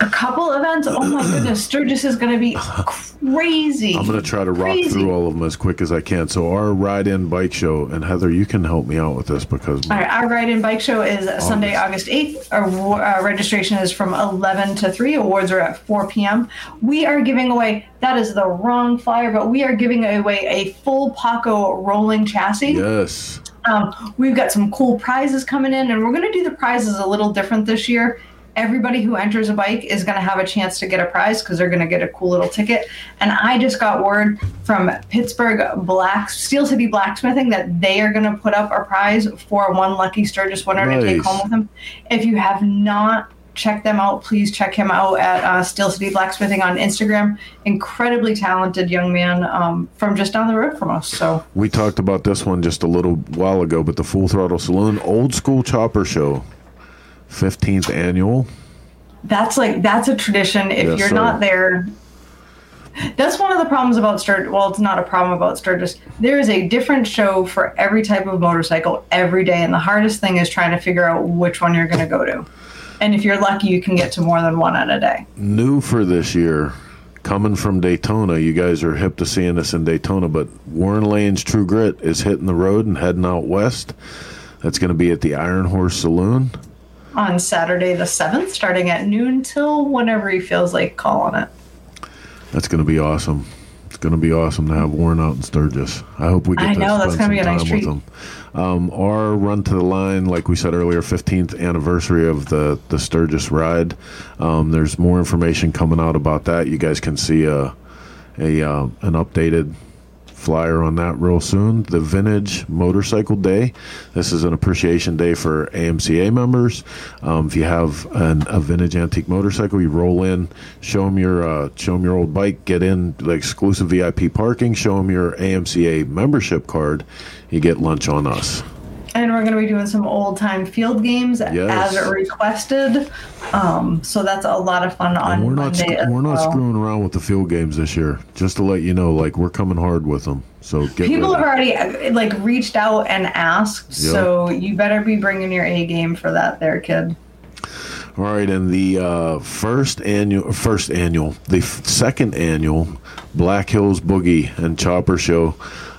A couple events. Oh my goodness, Sturgis is going to be crazy. I'm going to try to rock Crazy. through all of them as quick as I can. So our ride-in bike show, and Heather, you can help me out with this because right, our ride-in bike show is Sunday, August 8th. Our uh, registration is from 11 to 3. Awards are at 4 p.m. We are giving away, that is the wrong flyer, but we are giving away a full Paughco rolling chassis. yes, Um, we've got some cool prizes coming in, and we're going to do the prizes a little different this year. Everybody who enters a bike is going to have a chance to get a prize because they're going to get a cool little ticket. And I just got word from Pittsburgh Black Steel City Blacksmithing that they are going to put up a prize for one lucky Sturgis winner to take home with them. If you have not checked them out, please check him out at uh, Steel City Blacksmithing on Instagram. Incredibly talented young man um, from just down the road from us. So. we talked about this one just a little while ago, but the Full Throttle Saloon Old School Chopper Show, 15th annual. That's like that's a tradition. If Yes, you're sir. not there, that's one of the problems about Sturgis. Well, it's not a problem about Sturgis. There is a different show for every type of motorcycle every day, and the hardest thing is trying to figure out which one you're going to go to. And if you're lucky, you can get to more than one in a day. New for this year, coming from Daytona. You guys are hip to seeing this in Daytona, but Warren Lane's True Grit is hitting the road and heading out west. That's going to be at the Iron Horse Saloon. On Saturday the seventh, starting at noon till whenever he feels like calling it. That's going to be awesome. It's going to be awesome to have Warren out in Sturgis. I hope we get I to know, that's spend some a nice time with treat. them. Um, our run to the line, like we said earlier, 15th anniversary of the the Sturgis ride. Um, there's more information coming out about that. You guys can see a a uh, an updated flyer on that real soon. The Vintage Motorcycle Day. This is an appreciation day for AMCA members. Um, if you have an, a vintage antique motorcycle, you roll in, show them your uh, show 'em your old bike, get in the exclusive VIP parking, show them your AMCA membership card, you get lunch on us. And we're going to be doing some old time field games Yes. as requested. Um, so that's a lot of fun on And we're not Monday. sc- we're not screwing around with the field games this year. Just to let you know, like we're coming hard with them. So get People have already like reached out and asked, Yeah. so you better be bringing your A game for that, there, kid. All right, and the uh, first annual, first annual, the f- second annual Black Hills Boogie and Chopper Show,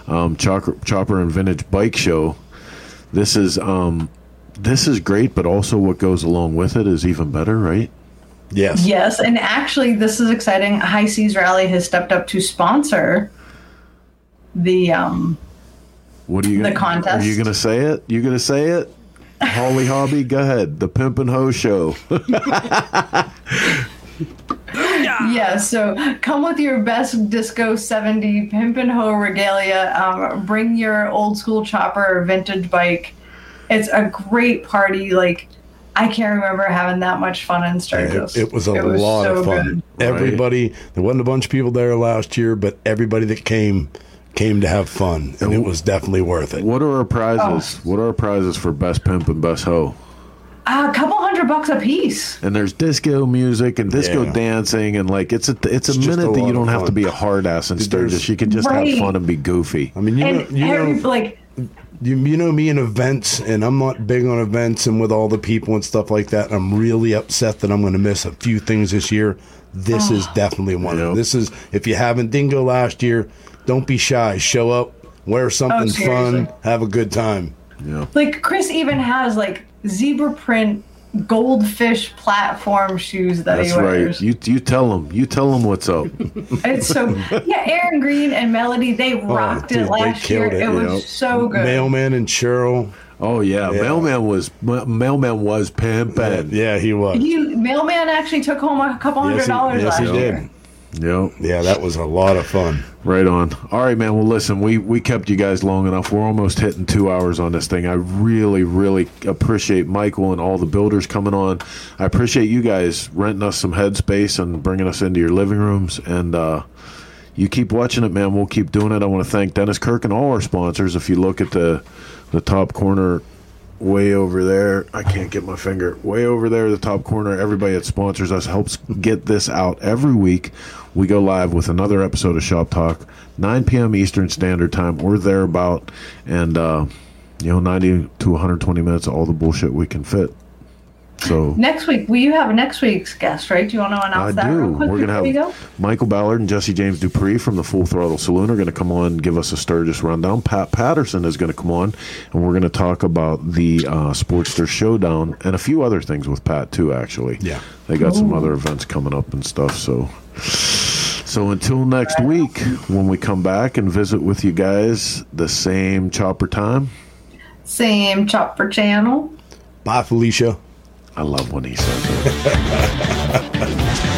um, Chopper, Chopper and Vintage Bike Show. This is um, this is great, but also what goes along with it is even better, right? Yes. Yes, and actually, this is exciting. High Seas Rally has stepped up to sponsor the um, What are you? The Gonna, contest. Are you gonna say it? You gonna say it? Holly Hobby, go ahead. The Pimp and Ho Show. Yeah, so come with your best Disco 70 Pimp and Ho regalia. Um, bring your old school chopper or vintage bike. It's a great party. Like, I can't remember having that much fun in Sturgis. It, it was a lot so of fun. good. Everybody, there wasn't a bunch of people there last year, but everybody that came came to have fun, and it was definitely worth it. What are our prizes? What are our prizes for best pimp and best hoe? A couple hundred bucks a piece. and there's disco music and disco Yeah. dancing and like it's a it's a It's just minute a that lot you don't have to fun. be a hard ass and Sturgis. there's- You can just Right. have fun and be goofy. I mean, you know, And you every, know, like you, you know me in events, and I'm not big on events and with all the people and stuff like that. I'm really upset that I'm going to miss a few things this year. This is ah. definitely one of them. This is if you haven't didn't go last year, don't be shy. Show up, wear something oh, seriously. fun, have a good time. Yeah. like Chris even has like zebra print goldfish platform shoes that That's he wears. right. You you tell them. You tell them what's up. It's so yeah. Aaron Green and Melody they oh, rocked Oh, dude, it last year. It, it, was yep. so good. Mailman and Cheryl. Oh yeah, mailman was mailman was pimping. Yeah, he was. He mailman actually took home a couple hundred Yes, he, dollars yes, last he year. did. Yep. Yeah, that was a lot of fun. Right on. All right, man. Well, listen, we we kept you guys long enough. We're almost hitting two hours on this thing. I really, really appreciate Michael and all the builders coming on. I appreciate you guys renting us some headspace and bringing us into your living rooms. And uh, you keep watching it, man. We'll keep doing it. I want to thank Dennis Kirk and all our sponsors. If you look at the the top corner way over there. I can't get my finger way over there, the top corner. Everybody that sponsors us helps get this out every week. We go live with another episode of Shop Talk, 9 p.m. Eastern Standard Time or thereabout, and uh, you know, 90 to 120 minutes all the bullshit we can fit. So Next week, we you have next week's guest, right? Do you want to announce I that do. real quick We're gonna before we have go? Michael Ballard and Jesse James Dupree from the Full Throttle Saloon are going to come on and give us a Sturgis rundown. Pat Patterson is going to come on, and we're going to talk about the uh, Sportster Showdown and a few other things with Pat too. Actually, Yeah. they got some other events coming up and stuff. So, so until next week, when we come back and visit with you guys, the same chopper time. Same chopper channel. Bye, Felicia. I love when he says that.